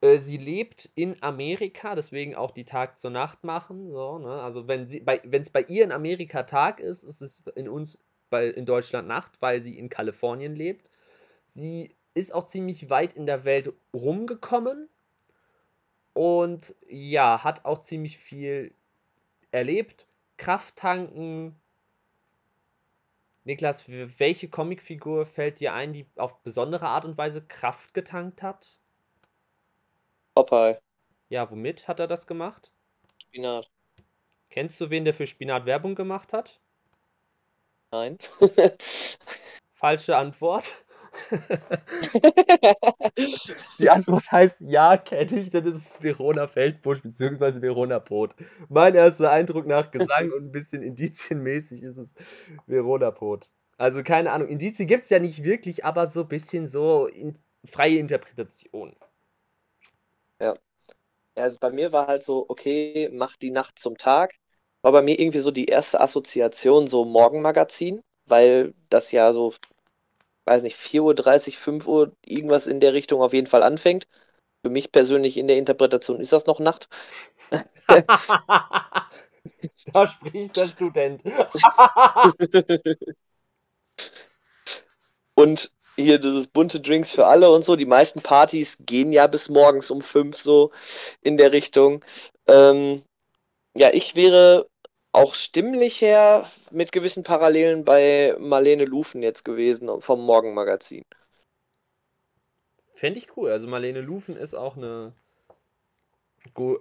Äh, sie lebt in Amerika, deswegen auch die Tag zur Nacht machen. So, ne? Also wenn es bei ihr in Amerika Tag ist, ist es in uns bei, in Deutschland Nacht, weil sie in Kalifornien lebt. Sie ist auch ziemlich weit in der Welt rumgekommen und ja, hat auch ziemlich viel erlebt. Kraft tanken, Niklas, welche Comicfigur fällt dir ein, die auf besondere Art und Weise Kraft getankt hat? Popeye. Ja, womit hat er das gemacht? Spinat. Kennst du wen, der für Spinat Werbung gemacht hat? Nein. Falsche Antwort. Die Antwort heißt ja, kenne ich, das ist Verona Feldbusch bzw. Verona Pot. Mein erster Eindruck nach Gesang und ein bisschen indizienmäßig ist es Verona Pot. Also keine Ahnung, Indizien gibt es ja nicht wirklich, aber so ein bisschen so in, freie Interpretation. Ja. Also bei mir war halt so, okay, mach die Nacht zum Tag. War bei mir irgendwie so die erste Assoziation so Morgenmagazin, weil das ja so weiß nicht, 4.30 Uhr, 5 Uhr, irgendwas in der Richtung auf jeden Fall anfängt. Für mich persönlich in der Interpretation ist das noch Nacht. da spricht der Student. und hier dieses bunte Drinks für alle und so. Die meisten Partys gehen ja bis morgens um 5 so in der Richtung. Ähm, ja, ich wäre auch stimmlich her mit gewissen Parallelen bei Marlene Lufen jetzt gewesen vom Morgenmagazin. Fände ich cool. Also Marlene Lufen ist auch eine,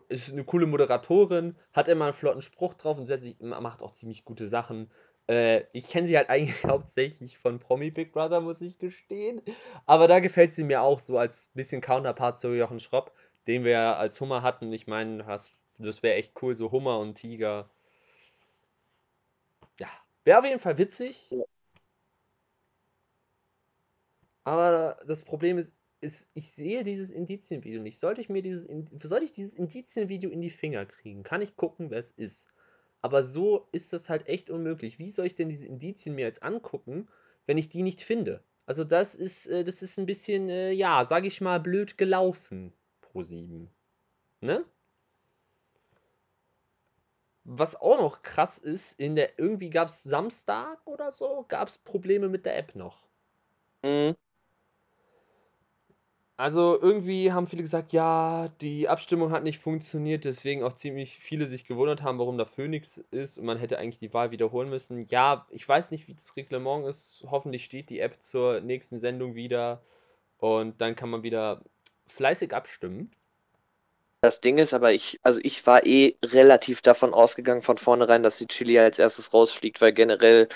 ist eine coole Moderatorin, hat immer einen flotten Spruch drauf und macht auch ziemlich gute Sachen. Äh, ich kenne sie halt eigentlich hauptsächlich von Promi Big Brother, muss ich gestehen. Aber da gefällt sie mir auch so als bisschen Counterpart zu Jochen Schropp, den wir als Hummer hatten. Ich meine, das wäre echt cool, so Hummer und Tiger wäre auf jeden Fall witzig. Ja. Aber das Problem ist, ist, ich sehe dieses Indizienvideo nicht. Sollte ich mir dieses, sollte ich dieses Indizienvideo in die Finger kriegen, kann ich gucken, wer es ist. Aber so ist das halt echt unmöglich. Wie soll ich denn diese Indizien mir jetzt angucken, wenn ich die nicht finde? Also das ist, äh, das ist ein bisschen, äh, ja, sag ich mal, blöd gelaufen pro 7. Ne? Was auch noch krass ist, in der irgendwie gab es Samstag oder so, gab es Probleme mit der App noch. Mhm. Also irgendwie haben viele gesagt, ja, die Abstimmung hat nicht funktioniert, deswegen auch ziemlich viele sich gewundert haben, warum da Phoenix ist und man hätte eigentlich die Wahl wiederholen müssen. Ja, ich weiß nicht, wie das Reglement ist. Hoffentlich steht die App zur nächsten Sendung wieder und dann kann man wieder fleißig abstimmen. Das Ding ist aber, ich, also ich war eh relativ davon ausgegangen von vornherein, dass die Chili als erstes rausfliegt, weil generell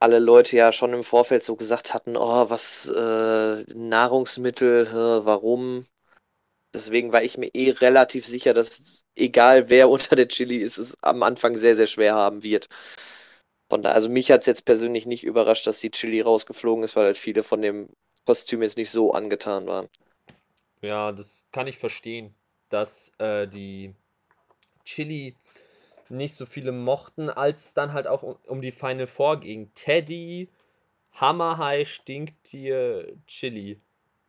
alle Leute ja schon im Vorfeld so gesagt hatten, oh, was äh, Nahrungsmittel, warum? Deswegen war ich mir eh relativ sicher, dass egal wer unter der Chili ist, es am Anfang sehr, sehr schwer haben wird. Von da, also mich hat es jetzt persönlich nicht überrascht, dass die Chili rausgeflogen ist, weil halt viele von dem Kostüm jetzt nicht so angetan waren. Ja, das kann ich verstehen, dass äh, die Chili nicht so viele mochten, als es dann halt auch um, um die Final Four ging. Teddy, Hammerhai, Stinktier, Chili.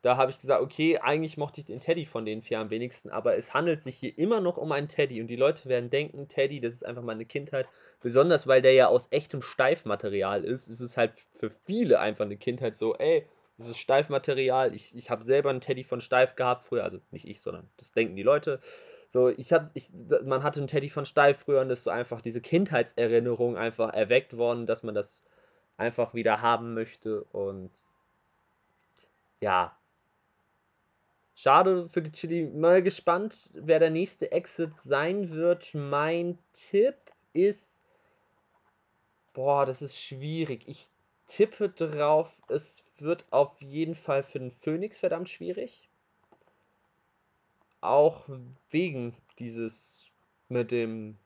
Da habe ich gesagt, okay, eigentlich mochte ich den Teddy von den vier am wenigsten, aber es handelt sich hier immer noch um einen Teddy und die Leute werden denken, Teddy, das ist einfach meine Kindheit. Besonders weil der ja aus echtem Steifmaterial ist, ist es halt für viele einfach eine Kindheit so, ey, ist Steifmaterial. Ich, ich habe selber einen Teddy von Steif gehabt früher, also nicht ich, sondern das denken die Leute. So, ich hab, ich, man hatte einen Teddy von Steif früher und ist so einfach diese Kindheitserinnerung einfach erweckt worden, dass man das einfach wieder haben möchte und ja, Schade für die Chili. Mal gespannt, wer der nächste Exit sein wird. Mein Tipp ist. Boah, das ist schwierig. Ich tippe drauf, es wird auf jeden Fall für den Phoenix verdammt schwierig. Auch wegen dieses mit dem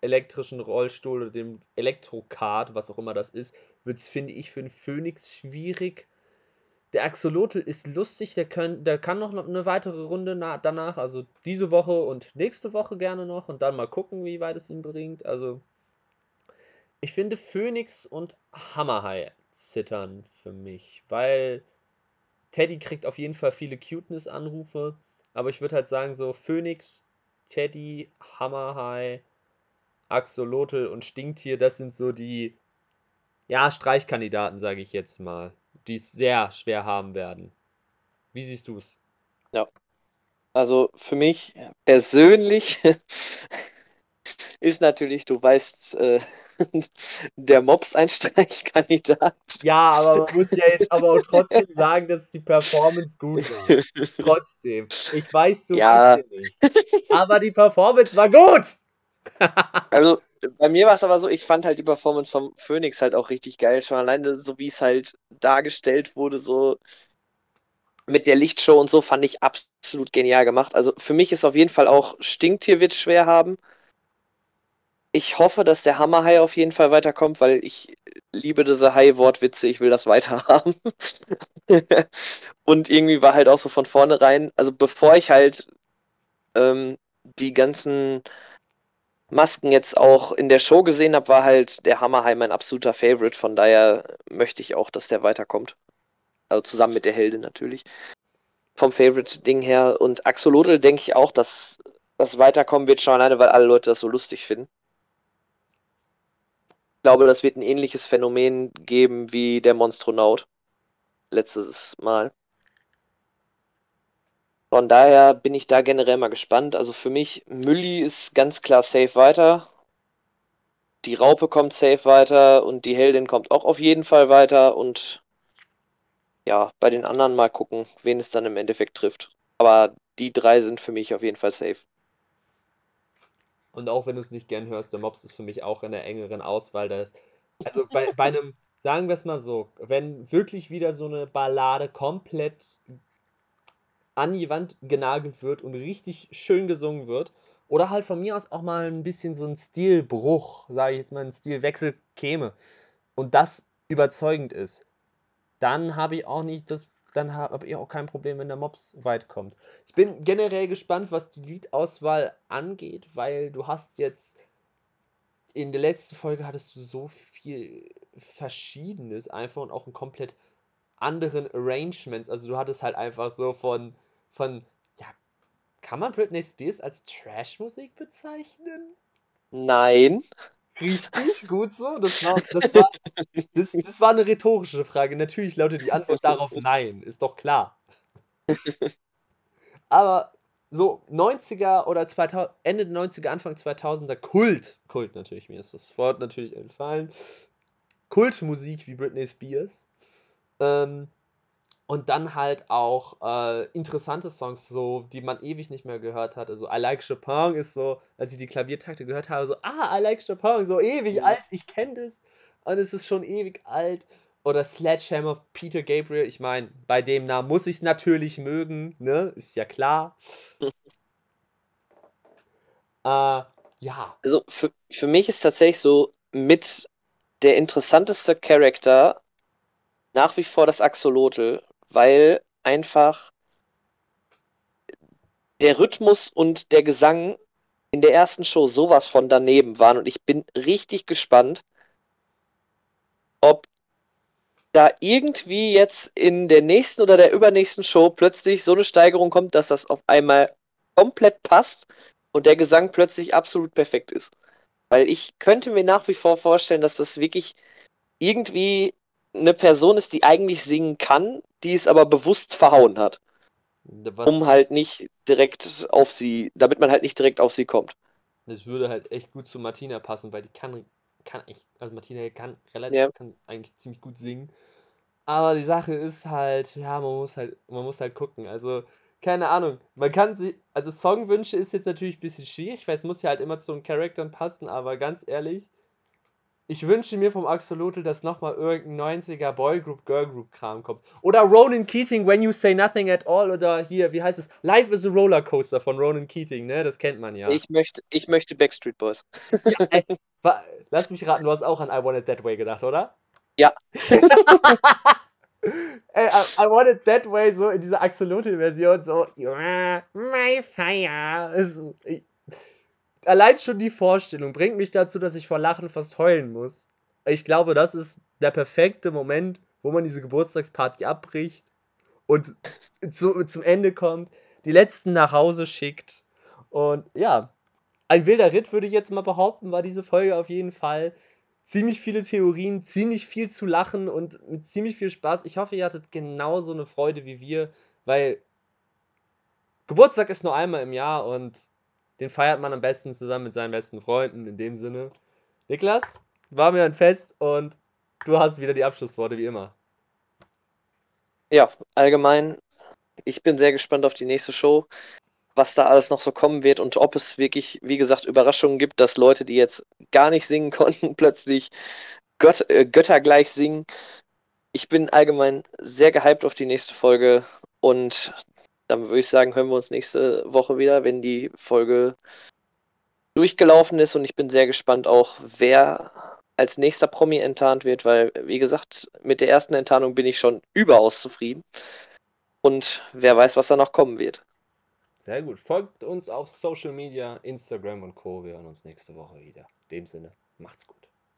elektrischen Rollstuhl oder dem Elektrokart, was auch immer das ist, wird es, finde ich, für den Phoenix schwierig der Axolotl ist lustig, der, können, der kann noch eine weitere Runde danach, also diese Woche und nächste Woche gerne noch und dann mal gucken, wie weit es ihn bringt. Also, ich finde Phoenix und Hammerhai zittern für mich, weil Teddy kriegt auf jeden Fall viele Cuteness-Anrufe, aber ich würde halt sagen, so Phoenix, Teddy, Hammerhai, Axolotl und Stinktier, das sind so die, ja, Streichkandidaten, sage ich jetzt mal die es sehr schwer haben werden. Wie siehst du es? Ja. Also für mich persönlich ist natürlich, du weißt, äh, der Mops ein Streichkandidat. Ja, aber man muss ja jetzt aber auch trotzdem sagen, dass die Performance gut war. Trotzdem. Ich weiß so ja. nicht. Aber die Performance war gut. also bei mir war es aber so, ich fand halt die Performance vom Phoenix halt auch richtig geil. Schon alleine so, wie es halt dargestellt wurde, so mit der Lichtshow und so, fand ich absolut genial gemacht. Also für mich ist auf jeden Fall auch Stinktier wird schwer haben. Ich hoffe, dass der Hammerhai auf jeden Fall weiterkommt, weil ich liebe diese Hai-Wortwitze, ich will das weiter haben. und irgendwie war halt auch so von vornherein, also bevor ich halt ähm, die ganzen Masken jetzt auch in der Show gesehen habe, war halt der Hammerheim mein absoluter Favorite. Von daher möchte ich auch, dass der weiterkommt. Also zusammen mit der Heldin natürlich. Vom Favorite-Ding her. Und Axolotl denke ich auch, dass das weiterkommen wird, schon alleine, weil alle Leute das so lustig finden. Ich glaube, das wird ein ähnliches Phänomen geben wie der Monstronaut. Letztes Mal. Von daher bin ich da generell mal gespannt. Also für mich, Mülli ist ganz klar safe weiter. Die Raupe kommt safe weiter und die Heldin kommt auch auf jeden Fall weiter. Und ja, bei den anderen mal gucken, wen es dann im Endeffekt trifft. Aber die drei sind für mich auf jeden Fall safe. Und auch wenn du es nicht gern hörst, der Mops ist für mich auch in der engeren Auswahl. Das, also bei, bei einem, sagen wir es mal so, wenn wirklich wieder so eine Ballade komplett an die Wand genagelt wird und richtig schön gesungen wird. Oder halt von mir aus auch mal ein bisschen so ein Stilbruch, sage ich jetzt mal, ein Stilwechsel käme. Und das überzeugend ist. Dann habe ich auch nicht das, dann habe ich auch kein Problem, wenn der Mops weit kommt. Ich bin generell gespannt, was die Liedauswahl angeht, weil du hast jetzt in der letzten Folge hattest du so viel Verschiedenes einfach und auch ein komplett anderen Arrangements. Also du hattest halt einfach so von von, ja, kann man Britney Spears als Trashmusik bezeichnen? Nein. Richtig, gut so. Das war, das, war, das, das war eine rhetorische Frage. Natürlich lautet die Antwort darauf nein, ist doch klar. Aber so 90er oder 2000, Ende der 90er, Anfang 2000er Kult, Kult natürlich, mir ist das Wort natürlich entfallen, Kultmusik wie Britney Spears, ähm, und dann halt auch äh, interessante Songs, so, die man ewig nicht mehr gehört hat. Also I Like Chopin ist so, als ich die Klaviertakte gehört habe, so, ah, I Like Chopin, so ewig ja. alt, ich kenne das. Und es ist schon ewig alt. Oder Sledgehammer, Peter Gabriel, ich meine, bei dem Namen muss ich es natürlich mögen, ne? Ist ja klar. äh, ja. Also für, für mich ist tatsächlich so mit der interessanteste Charakter nach wie vor das Axolotl, weil einfach der Rhythmus und der Gesang in der ersten Show sowas von daneben waren und ich bin richtig gespannt, ob da irgendwie jetzt in der nächsten oder der übernächsten Show plötzlich so eine Steigerung kommt, dass das auf einmal komplett passt und der Gesang plötzlich absolut perfekt ist. Weil ich könnte mir nach wie vor vorstellen, dass das wirklich irgendwie eine Person ist, die eigentlich singen kann, die es aber bewusst verhauen hat. Was? Um halt nicht direkt auf sie, damit man halt nicht direkt auf sie kommt. Das würde halt echt gut zu Martina passen, weil die kann, kann echt, also Martina kann relativ, ja. kann eigentlich ziemlich gut singen. Aber die Sache ist halt, ja, man muss halt, man muss halt gucken. Also, keine Ahnung. Man kann sich, also Songwünsche ist jetzt natürlich ein bisschen schwierig, weil es muss ja halt immer zu den Charakteren passen, aber ganz ehrlich, ich wünsche mir vom Axolotl, dass nochmal irgendein 90er Boygroup, Girlgroup Kram kommt. Oder Ronan Keating, When You Say Nothing at All. Oder hier, wie heißt es? Life is a Rollercoaster von Ronan Keating, ne? Das kennt man ja. Ich möchte, ich möchte Backstreet Boys. Ja, ey, lass mich raten, du hast auch an I Want It That Way gedacht, oder? Ja. ey, I, I, Want It That Way, so in dieser Axolotl-Version, so, my fire. Ich, allein schon die Vorstellung bringt mich dazu, dass ich vor Lachen fast heulen muss. Ich glaube, das ist der perfekte Moment, wo man diese Geburtstagsparty abbricht und zu, zum Ende kommt, die letzten nach Hause schickt. Und ja, ein wilder Ritt würde ich jetzt mal behaupten, war diese Folge auf jeden Fall. Ziemlich viele Theorien, ziemlich viel zu lachen und mit ziemlich viel Spaß. Ich hoffe, ihr hattet genauso eine Freude wie wir, weil Geburtstag ist nur einmal im Jahr und den feiert man am besten zusammen mit seinen besten Freunden. In dem Sinne, Niklas, war mir ein Fest und du hast wieder die Abschlussworte wie immer. Ja, allgemein, ich bin sehr gespannt auf die nächste Show, was da alles noch so kommen wird und ob es wirklich, wie gesagt, Überraschungen gibt, dass Leute, die jetzt gar nicht singen konnten, plötzlich Gött äh, Götter gleich singen. Ich bin allgemein sehr gehypt auf die nächste Folge und dann würde ich sagen, hören wir uns nächste Woche wieder, wenn die Folge durchgelaufen ist. Und ich bin sehr gespannt auch, wer als nächster Promi enttarnt wird, weil, wie gesagt, mit der ersten Enttarnung bin ich schon überaus zufrieden. Und wer weiß, was da noch kommen wird. Sehr gut. Folgt uns auf Social Media, Instagram und Co. Wir hören uns nächste Woche wieder. In dem Sinne, macht's gut.